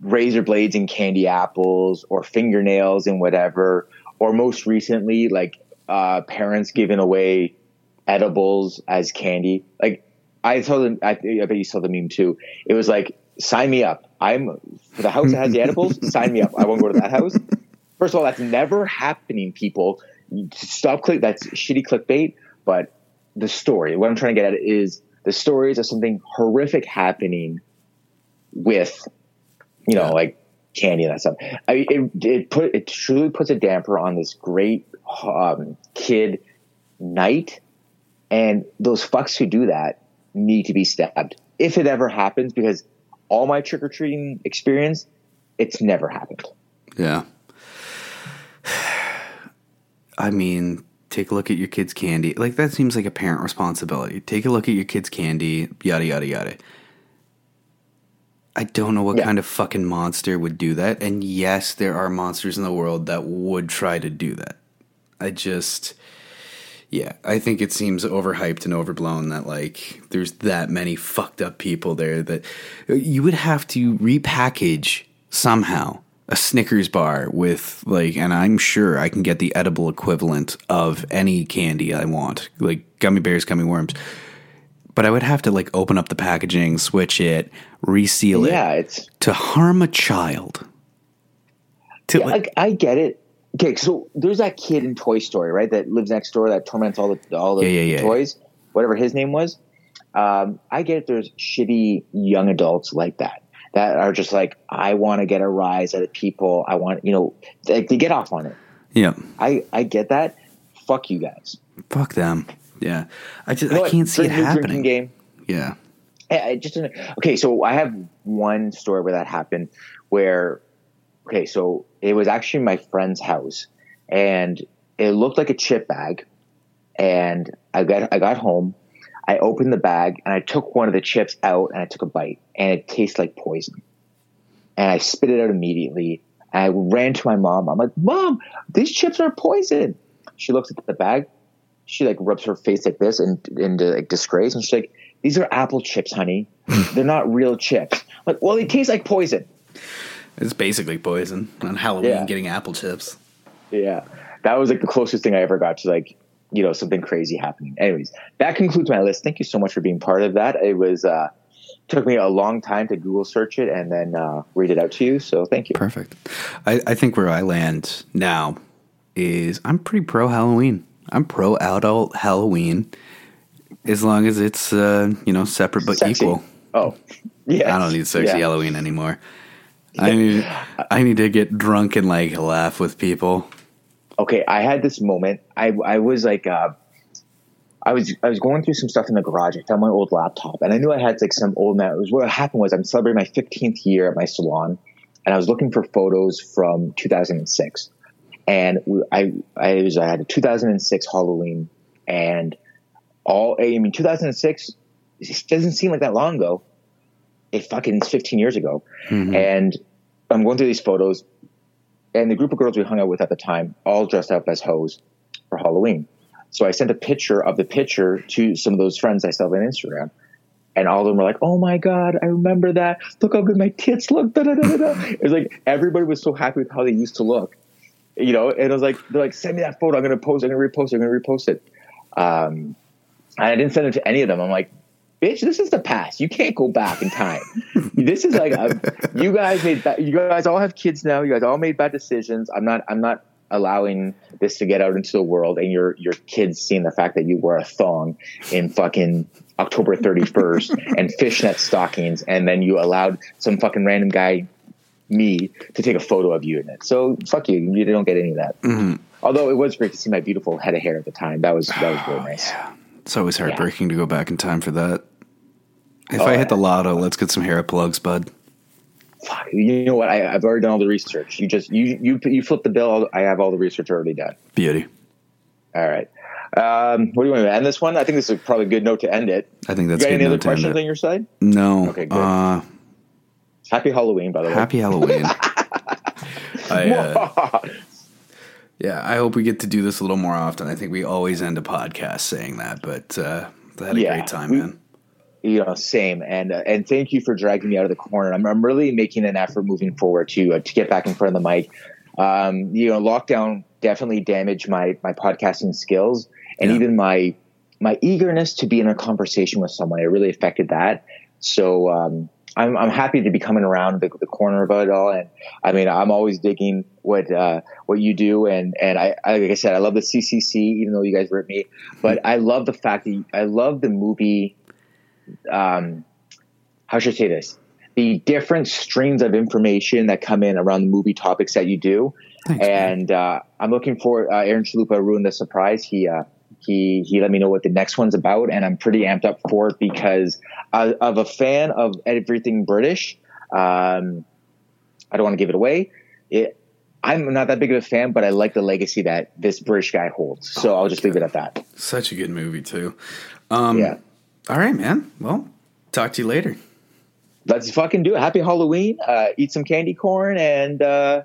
razor blades and candy apples, or fingernails and whatever, or most recently, like uh, parents giving away edibles as candy. Like I saw them, I, I bet you saw the meme too. It was like, sign me up. I'm for the house that has the edibles. sign me up. I won't go to that house. First of all, that's never happening. People, stop click. That's shitty clickbait. But the story, what I'm trying to get at is the stories of something horrific happening with, you know, like candy and that stuff. I mean, it, it put it truly puts a damper on this great um, kid night and those fucks who do that need to be stabbed if it ever happens because all my trick or treating experience, it's never happened. Yeah. I mean, take a look at your kid's candy. Like that seems like a parent responsibility. Take a look at your kid's candy, yada yada yada. I don't know what Yeah. kind of fucking monster would do that. And yes, there are monsters in the world that would try to do that. I just yeah, I think it seems overhyped and overblown that like there's that many fucked up people there that uh, you would have to repackage somehow a Snickers bar with like and I'm sure I can get the edible equivalent of any candy I want, like gummy bears, gummy worms. But I would have to like open up the packaging, switch it, reseal Yeah, it Yeah, it's to harm a child. To yeah, like, I, I get it. Okay, so there's that kid in Toy Story, right? That lives next door that torments all the all the Yeah, yeah, yeah. toys, whatever his name was. Um, I get it. There's shitty young adults like that that are just like, I want to get a rise out of people. I want, you know, they, they get off on it. yeah, I I get that. Fuck you guys. fuck them. Yeah, I just You know I can't see it happening. Game. Yeah, I- I just okay. So I have one story where that happened. Where okay, so it was actually my friend's house, and it looked like a chip bag. And I got I got home, I opened the bag and I took one of the chips out and I took a bite, and it tastes like poison. And I spit it out immediately. And I ran to my mom. I'm like, Mom, these chips are poison. She looks at the bag. She like rubs her face like this and into like disgrace, and she's like, "These are apple chips, honey. They're not real chips." I'm like, well, they taste like poison. It's basically poison on Halloween. Yeah. Getting apple chips. Yeah, that was like the closest thing I ever got to like you know something crazy happening. Anyways, that concludes my list. Thank you so much for being part of that. It was uh, took me a long time to Google search it and then uh, read it out to you. So thank you. Perfect. I, I think where I land now is I'm pretty pro Halloween. I'm pro adult Halloween as long as it's uh, you know separate but Sexy. equal. Oh, yeah. I don't need sexy Yeah. Halloween anymore. I need I need to get drunk and like laugh with people. okay, I had this moment. I I was like, uh, I was I was going through some stuff in the garage. I found my old laptop, and I knew I had like some old. It was what happened was I'm celebrating my 15th year at my salon, and I was looking for photos from 2006, and we- I I was I had a 2006 Halloween, and all I mean 2006 it doesn't seem like that long ago. It fucking is 15 years ago, and I'm going through these photos and the group of girls we hung out with at the time all dressed up as hoes for Halloween. So I sent a picture of the picture to some of those friends I still have on Instagram. And all of them were like, "Oh my god, I remember that! Look how good my tits look!" Da, da, da, da. It was like everybody was so happy with how they used to look, you know. And it was like, they're like, "Send me that photo. I'm going to post. it. I'm going to repost. it. I'm going to repost it." Um, and I didn't send it to any of them. I'm like, "Bitch, this is the past. You can't go back in time. this is like, a, you guys made. You guys all have kids now. You guys all made bad decisions. I'm not. I'm not allowing this to get out into the world and your your kids seeing the fact that you wear a thong in fucking October 31st and fishnet stockings and then you allowed some fucking random guy me to take a photo of you in it. So fuck you. You don't get any of that. Mm-hmm. Although it was great to see my beautiful head of hair at the time. That was that was really oh, nice. It's always heartbreaking to go back in time for that. If Oh, I hit the lotto, let's get some hair plugs, bud. Fuck, you know what? I, I've already done all the research. You just you you you flip the bill. I have all the research already done. Beauty. All right. Um, what do you want to end this one? I think this is probably a good note to end it. I think that's you got good any other questions on your side? No. Okay, good. Uh, Happy Halloween, by the way. happy Halloween. I, uh, yeah, I hope we get to do this a little more often. I think we always end a podcast saying that, but uh, I had a Yeah, great time, we- man. You know, same. And uh, and thank you for dragging me out of the corner. I'm, I'm really making an effort moving forward to uh, to get back in front of the mic. Um, you know, lockdown definitely damaged my my podcasting skills and Yeah. even my my eagerness to be in a conversation with someone. It really affected that. So um, I'm I'm happy to be coming around the, the corner of it all. And I mean, I'm always digging what uh, what you do. And and I, I like I said, I love the CCC, even though you guys rip me. But I love the fact that you, I love the movie um, how should I say this? The different streams of information that come in around the movie topics that you do. Thanks, and uh, I'm looking for uh, Aaron Chalupa ruined the surprise. He uh, he he let me know what the next one's about, and I'm pretty amped up for it because uh, of a fan of everything British. Um, I don't want to give it away. It, I'm not that big of a fan, but I like the legacy that this British guy holds. So I'll just leave it at that. Such a good movie too. Um, Yeah. All right, man. Well, talk to you later. Let's fucking do it. Happy Halloween. Uh, eat some candy corn and uh,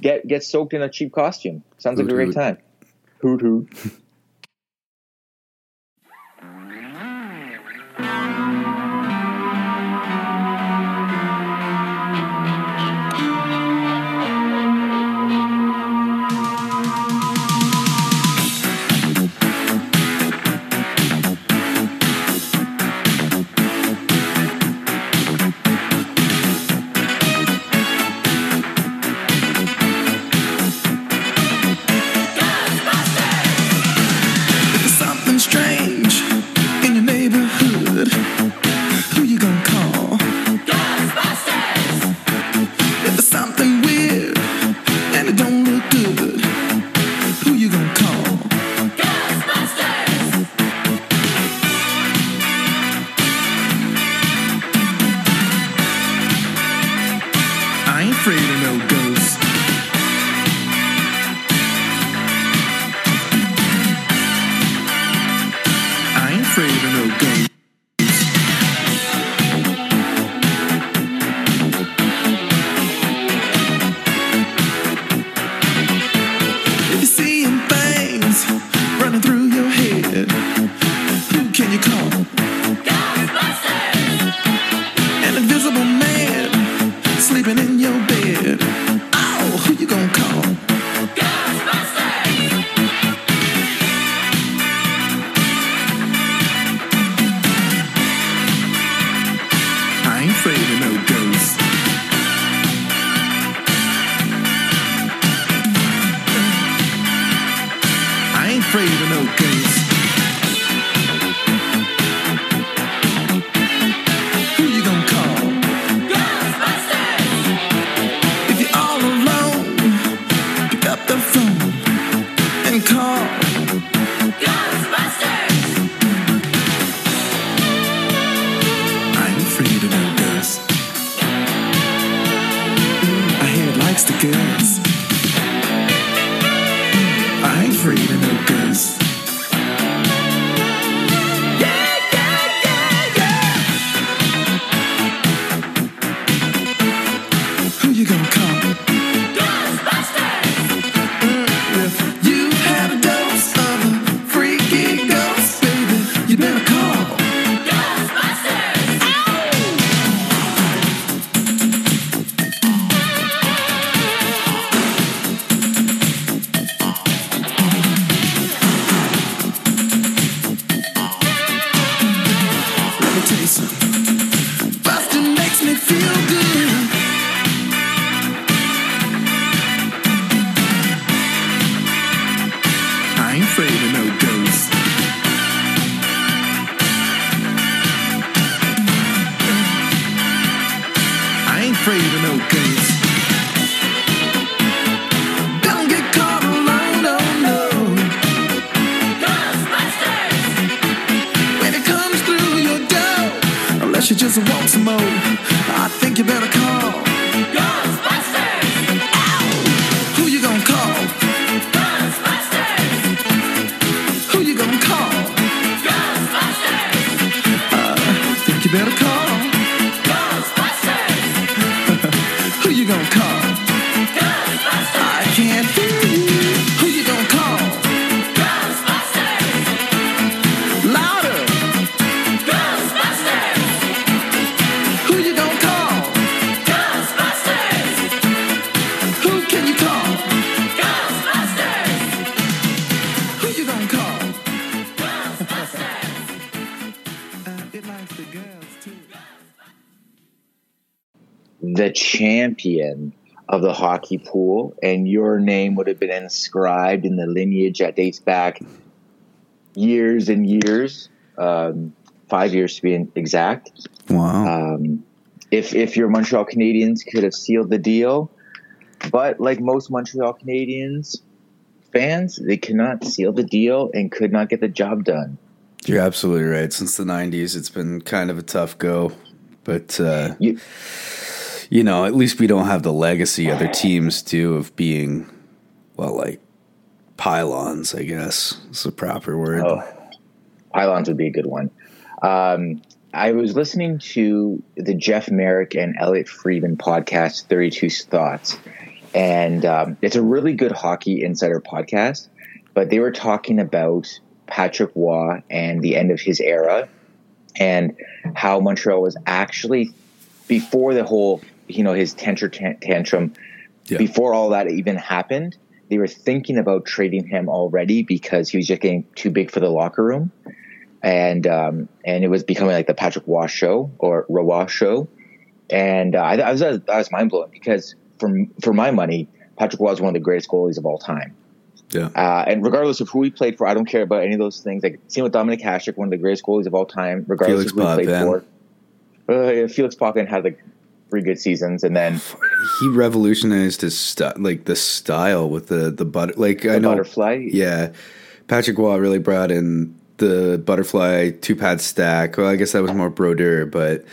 get get soaked in a cheap costume. Sounds like a great hoot. time. Hoot hoot. Let of the hockey pool, and your name would have been inscribed in the lineage that dates back years and years, um, five years to be exact. Wow. Um, if if your Montreal Canadiens could have sealed the deal, but like most Montreal Canadiens fans, they cannot seal the deal and could not get the job done. You're absolutely right. Since the '90s, it's been kind of a tough go, but uh, You, you know, at least we don't have the legacy other teams do of being, well, like pylons. I guess is the proper word. Oh, Pylons would be a good one. Um, I was listening to the Jeff Marek and Elliotte Friedman podcast, 32 Thoughts, and um, it's a really good hockey insider podcast. But they were talking about Patrick Roy and the end of his era, and how Montreal was actually before the whole, you know, his tantrum, tantrum Yeah. before all that even happened. They were thinking about trading him already because he was just getting too big for the locker room and um, and it was becoming like the Patrick Roy show or Rawa show, and uh, I, I was I was mind blowing because for for my money, Patrick Roy is one of the greatest goalies of all time. Yeah. Uh, and regardless of who he played for, I don't care about any of those things. Like same with Dominik Hasek, one of the greatest goalies of all time, regardless Felix of who he played for. Uh, Felix Potvin had like three good seasons, and then He revolutionized his st- like the style with the the butter. Like I know, butterfly. yeah, Patrick Roy really brought in the butterfly two pad stack. Well, I guess that was more Brodeur, but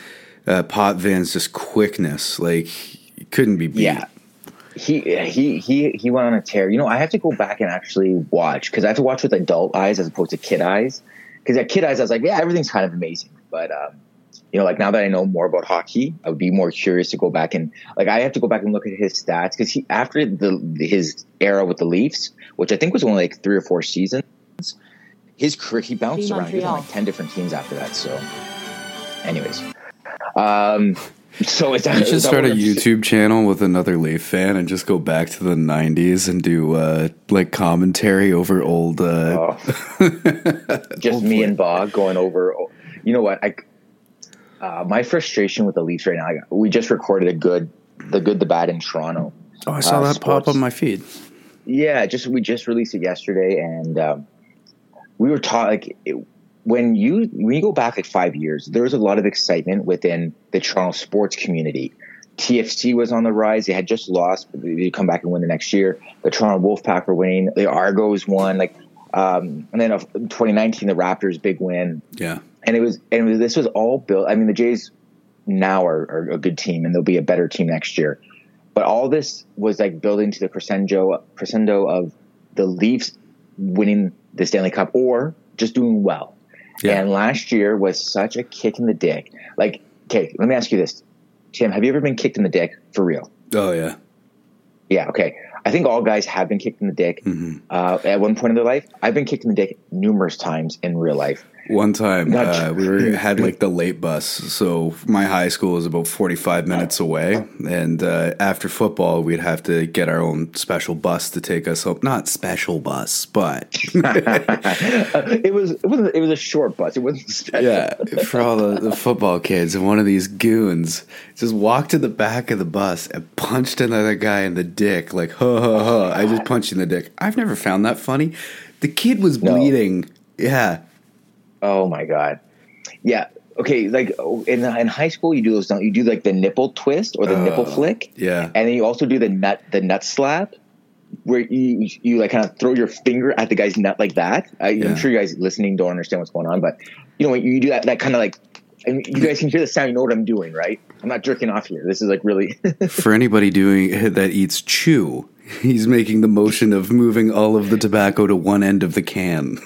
uh, Potvin's just quickness, like couldn't be beat. Yeah. He he he he went on a tear. You know, I have to go back and actually watch because I have to watch with adult eyes as opposed to kid eyes. Because at kid eyes, I was like, yeah, everything's kind of amazing. But um, you know, like now that I know more about hockey, I would be more curious to go back and like I have to go back and look at his stats because he after the his era with the Leafs, which I think was only like three or four seasons, his career he bounced around. He was on like ten different teams after that. So, anyways, um, so it's You should start a YouTube channel with another Leaf fan and just go back to the '90s and do uh, like commentary over old. Uh, just me and Bob going over. You know what? I uh, my frustration with the Leafs right now. I, we just recorded a good, the good, the bad in Toronto. oh, I saw uh, that pop up on my feed. Yeah, just we just released it yesterday, and um, we were taught like it, when you when you go back like five years, there was a lot of excitement within the Toronto sports community. TFC was on the rise; they had just lost, but they come back and win the next year. The Toronto Wolfpack were winning. The Argos won, like, um, and then of 2019, the Raptors big win Yeah, and it was and it was, this was all built. I mean, the Jays now are, are a good team, and they'll be a better team next year. But all this was like building to the crescendo crescendo of the Leafs winning the Stanley Cup or just doing well. Yeah. And last year was such a kick in the dick. Like, okay, let me ask you this, Tim: Have you ever been kicked in the dick for real? oh yeah, Yeah, okay. I think all guys have been kicked in the dick uh, at one point in their life. I've been kicked in the dick numerous times in real life. One time uh, we were had like the late bus, so my high school is about forty five minutes away, and uh, after football we'd have to get our own special bus to take us home. Not special bus, but it was it was it was a short bus. It wasn't special. yeah, for all the, the football kids, and one of these goons just walked to the back of the bus and punched another guy in the dick, like ha ha ha. I just punched you in the dick. I've never found that funny. The kid was No. bleeding. Yeah, Oh my god. Yeah. Okay. Like in in high school, you do those. Don't you do like the nipple twist or the nipple oh, flick? yeah. And then you also do the nut the nut slap, where you you like kind of throw your finger at the guy's nut like that. I, Yeah. I'm sure you guys listening don't understand what's going on, but you know when you do that that kind of like. And you guys can hear the sound. You know what I'm doing, right? I'm not jerking off here. This is like really. For anybody doing that eats chew, he's making the motion of moving all of the tobacco to one end of the can.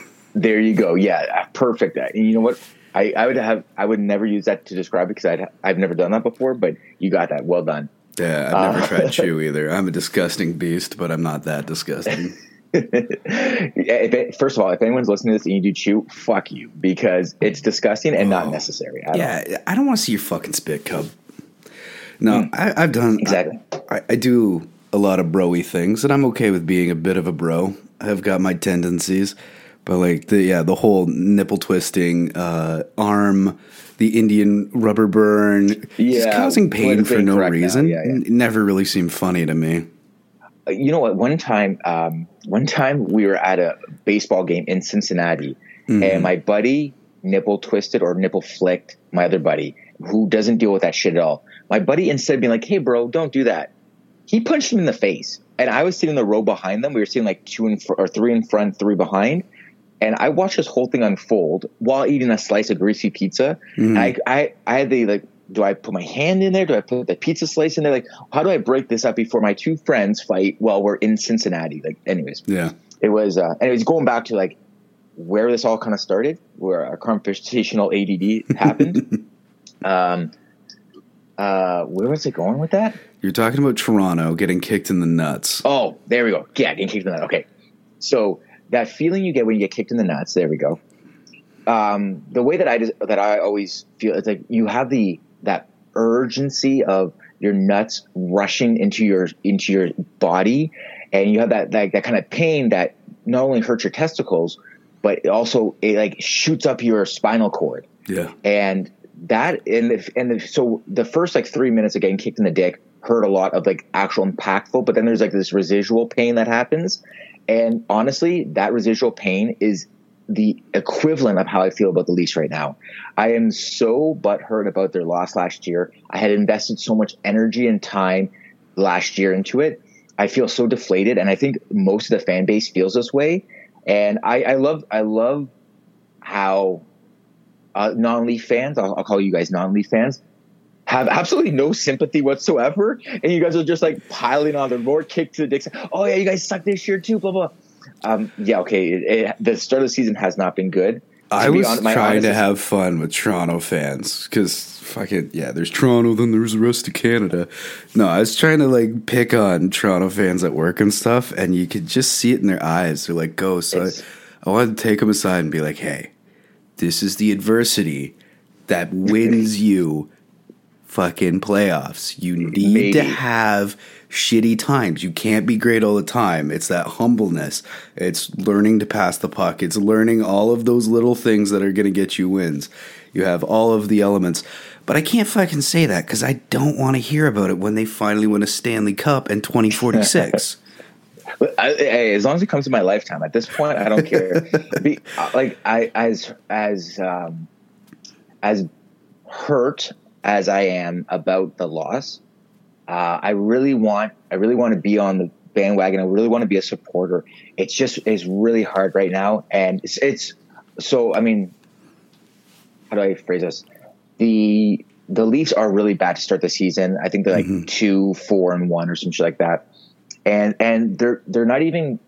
There you go. Yeah, uh, perfect. Uh, and you know what? I, I would have I would never use that to describe it because I'd I've never done that before. But you got that. Well done. Yeah, I've never uh, tried chew either. I'm a disgusting beast, but I'm not that disgusting. it, first of all, if anyone's listening to this and you do chew, fuck you because it's disgusting and not oh. necessary. all. yeah, I don't want to see your fucking spit cub. No, hmm. I, I've done Exactly. I, I do a lot of broy things, and I'm okay with being a bit of a bro. I've got my tendencies, but like the yeah, the whole nipple twisting, uh, arm, the Indian rubber burn, just Yeah, causing pain for no reason. yeah, yeah. N- never really seemed funny to me. Uh, you know what? One time, um, one time we were at a baseball game in Cincinnati, and my buddy nipple twisted or nipple flicked my other buddy who doesn't deal with that shit at all. My buddy instead of being like, "Hey, bro, don't do that," he punched him in the face. and I was sitting in the row behind them. We were sitting like two in fr- or three in front, three behind. And I watched this whole thing unfold while eating a slice of greasy pizza. Mm. I, I, I had the like, do I put my hand in there? Do I put the pizza slice in there? Like, how do I break this up before my two friends fight while we're in Cincinnati? Like, anyways, Yeah. it was, uh, anyways, going back to like where this all kind of started, where our conversational ADD happened. um, uh, where was it going with that? You're talking about Toronto getting kicked in the nuts. Oh, there we go. Yeah, getting kicked in the nuts. Okay. So that feeling you get when you get kicked in the nuts, there we go. Um, the way that I just, that I always feel it's like you have the that urgency of your nuts rushing into your into your body, and you have that that, that kind of pain that not only hurts your testicles, but it also it like shoots up your spinal cord Yeah. and that and the, and the, so the first like three minutes of getting kicked in the dick hurt a lot of like actual impactful but then there's like this residual pain that happens and honestly that residual pain is the equivalent of how I feel about the Leafs right now. I am so butthurt about their loss last year. I had invested so much energy and time last year into it. I feel so deflated, and I think most of the fan base feels this way. And I, I love, I love how uh, non-Leaf fans, I'll, I'll call you guys non-Leaf fans, have absolutely no sympathy whatsoever, and you guys are just like piling on. They're more kick to the dick. Oh yeah, you guys suck this year too. Blah blah. Um, yeah, okay. It, it, the start of the season has not been good. I To be was trying to have fun with Toronto fans because fucking yeah, there's Toronto, then there's the rest of Canada. No, I was trying to like pick on Toronto fans at work and stuff, and you could just see it in their eyes. They're like, "Go!" So I, I wanted to take them aside and be like, "Hey, this is the adversity that wins you fucking playoffs. You need Maybe. to have shitty times. You can't be great all the time. It's that humbleness. It's learning to pass the puck. It's learning all of those little things that are going to get you wins. You have all of the elements. But I can't fucking say that because I don't want to hear about it when they finally win a Stanley Cup in 2046. But I, hey, as long as it comes in my lifetime, at this point, I don't care. Be, uh, like I, as as um, as hurt as I am about the loss, uh, I really want I really want to be on the bandwagon. I really want to be a supporter. It's just it's really hard right now, and it's, it's so. I mean, how do I phrase this? The the Leafs are really bad to start the season. I think they're like two, four, and one, or some shit like that and and they're they're not even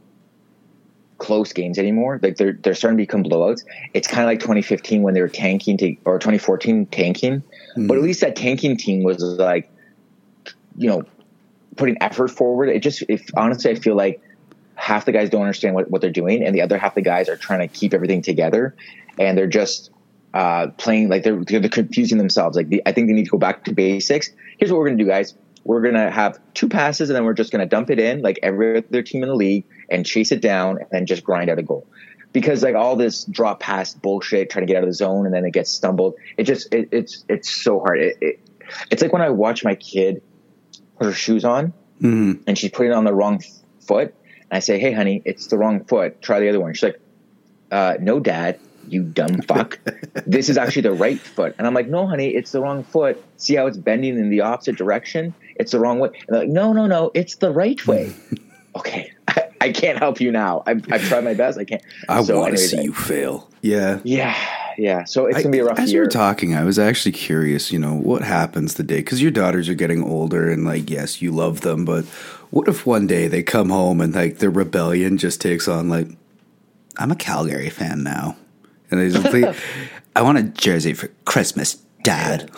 close games anymore. Like they're they're starting to become blowouts. It's kind of like 2015 when they were tanking to or 2014 tanking, but at least that tanking team was like, you know, putting effort forward. It just if honestly, I feel like half the guys don't understand what, what they're doing, and the other half the guys are trying to keep everything together, and they're just uh, playing like they're they're confusing themselves. Like the, I think they need to go back to basics. Here's what we're gonna do, guys. We're gonna have two passes, and then we're just gonna dump it in like every other team in the league and chase it down, and then just grind out a goal. Because like all this drop pass bullshit, trying to get out of the zone, and then it gets stumbled. It just it, it's it's so hard. It, it, it's like when I watch my kid put her shoes on, Mhm. and she's putting it on the wrong foot. And I say, "Hey, honey, it's the wrong foot. Try the other one." She's like, uh, "No, Dad, you dumb fuck. this is actually the right foot." And I'm like, "No, honey, it's the wrong foot. See how it's bending in the opposite direction? It's the wrong way." And they're like, "No, no, no, it's the right way." okay, I, can't help you now. I've, I've tried my best. I can't. I So want to see you fail. Yeah. Yeah, yeah. So it's I- gonna be a rough as year. you were talking, I was actually curious. You know, what happens the day because your daughters are getting older, and like, yes, you love them, but what if one day they come home and like their rebellion just takes on like, I'm a Calgary fan now, and they just I want a jersey for Christmas, Dad.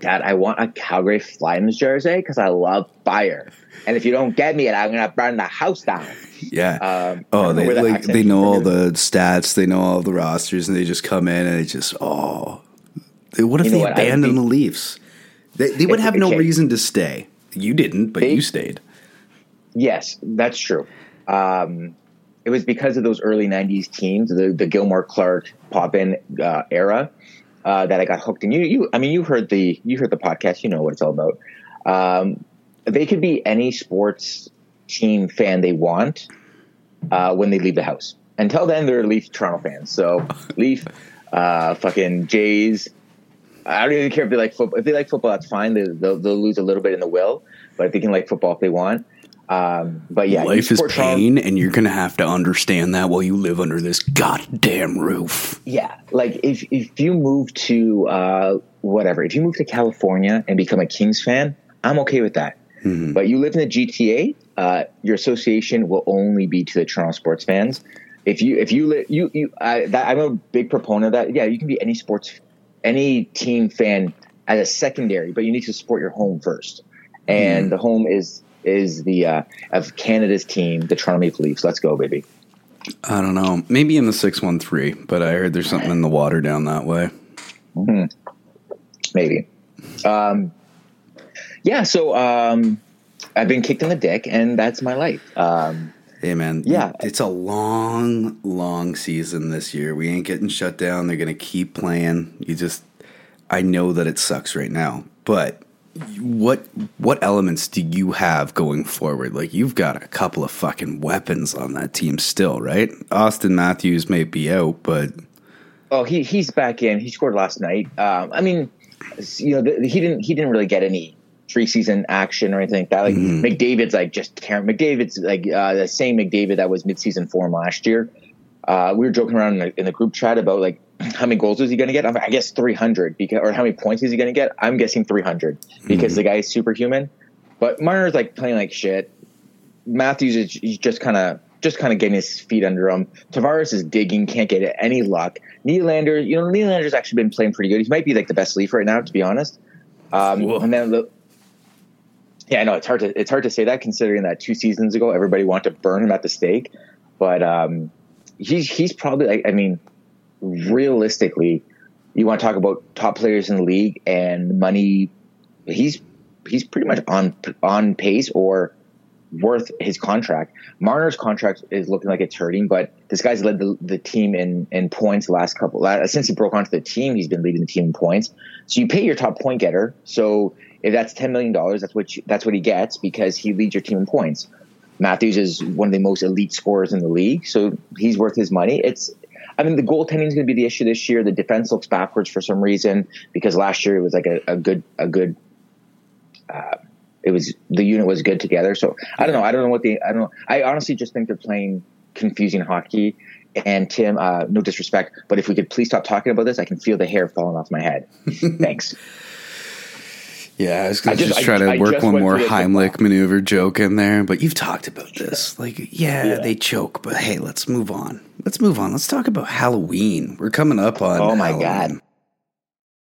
Dad, I want a Calgary Flames jersey because I love fire. And if you don't get me it, I'm gonna burn the house down. Yeah. Um, oh, they like they know all the stats, they know all the rosters, and they just come in and they just oh, what if You know they what, I would abandoned be- the Leafs? They, they would have no reason to stay. You didn't, but They- you stayed. Yes, that's true. Um, it was because of those early '90s teams, the the Gilmore Clark pop in uh, era, uh, that I got hooked. And you, you, I mean, you heard the you heard the podcast. You know what it's all about. Um, they could be any sports team fan they want uh, when they leave the house. Until then, they're Leaf Toronto fans. So Leaf, uh, fucking Jays. I don't even care if they like football. If they like football, that's fine. They, they'll, they'll lose a little bit in the will, but they can like football if they want. Um, but yeah, Life is support Toronto- pain, and you're gonna have to understand that while you live under this goddamn roof. Yeah, like if if you move to uh, whatever, if you move to California and become a Kings fan, I'm okay with that. But you live in the GTA, uh, your association will only be to the Toronto sports fans. If you if you li- you you I, that, I'm a big proponent of that. Yeah, you can be any sports any team fan as a secondary, but you need to support your home first. And the home is is the uh, of Canada's team, the Toronto Maple Leafs. Let's go, baby. I don't know. Maybe in the six one three, but I heard there's something in the water down that way. maybe. Um, yeah, so um, I've been kicked in the dick, and that's my life. Um, Hey man, Yeah. it's a long, long season this year. We ain't getting shut down. They're gonna keep playing. You just, I know that it sucks right now, but what what elements do you have going forward? Like you've got a couple of fucking weapons on that team still, right? Auston Matthews may be out, but oh, he he's back in. He scored last night. Um, I mean, you know, the, he didn't he didn't really get any preseason action or anything like that. Like McDavid's like just tearing. McDavid's like uh, the same McDavid that was midseason form last year. Uh, we were joking around in the, in the group chat about like how many goals is he going to get? I'm- I guess 300 because, or how many points is he going to get? I'm guessing 300 because the guy is superhuman. But Marner's like playing like shit. Matthews is he's just kind of just kind of getting his feet under him. Tavares is digging, can't get any luck. Nylander, you know, Nylander's actually been playing pretty good. He might be like the best leaf right now, to be honest. Um, and then the, yeah, I know it's hard to it's hard to say that considering that two seasons ago everybody wanted to burn him at the stake, but um, he's he's probably like, I mean, realistically, you want to talk about top players in the league and money. He's he's pretty much on on pace or worth his contract. Marner's contract is looking like it's hurting, but this guy's led the, the team in in points last couple since he broke onto the team. He's been leading the team in points. So you pay your top point getter. So if that's ten million dollars, that's what you, that's what he gets because he leads your team in points. Matthews is one of the most elite scorers in the league, so he's worth his money. It's I mean, the goaltending is going to be the issue this year. The defense looks backwards for some reason because last year it was like a, a good, a good. Uh, it was the unit was good together. So I don't know. I don't know what the I don't know. I honestly just think they're playing confusing hockey. And Tim, uh, no disrespect, but if we could please stop talking about this, I can feel the hair falling off my head. Thanks. Yeah, I was gonna I just- just, try to I work one more Heimlich maneuver joke in there. But you've talked about this, like yeah, Yeah. they choke, but hey, let's move on. Let's move on. Let's talk about Halloween. We're coming up on. Oh my Halloween. God.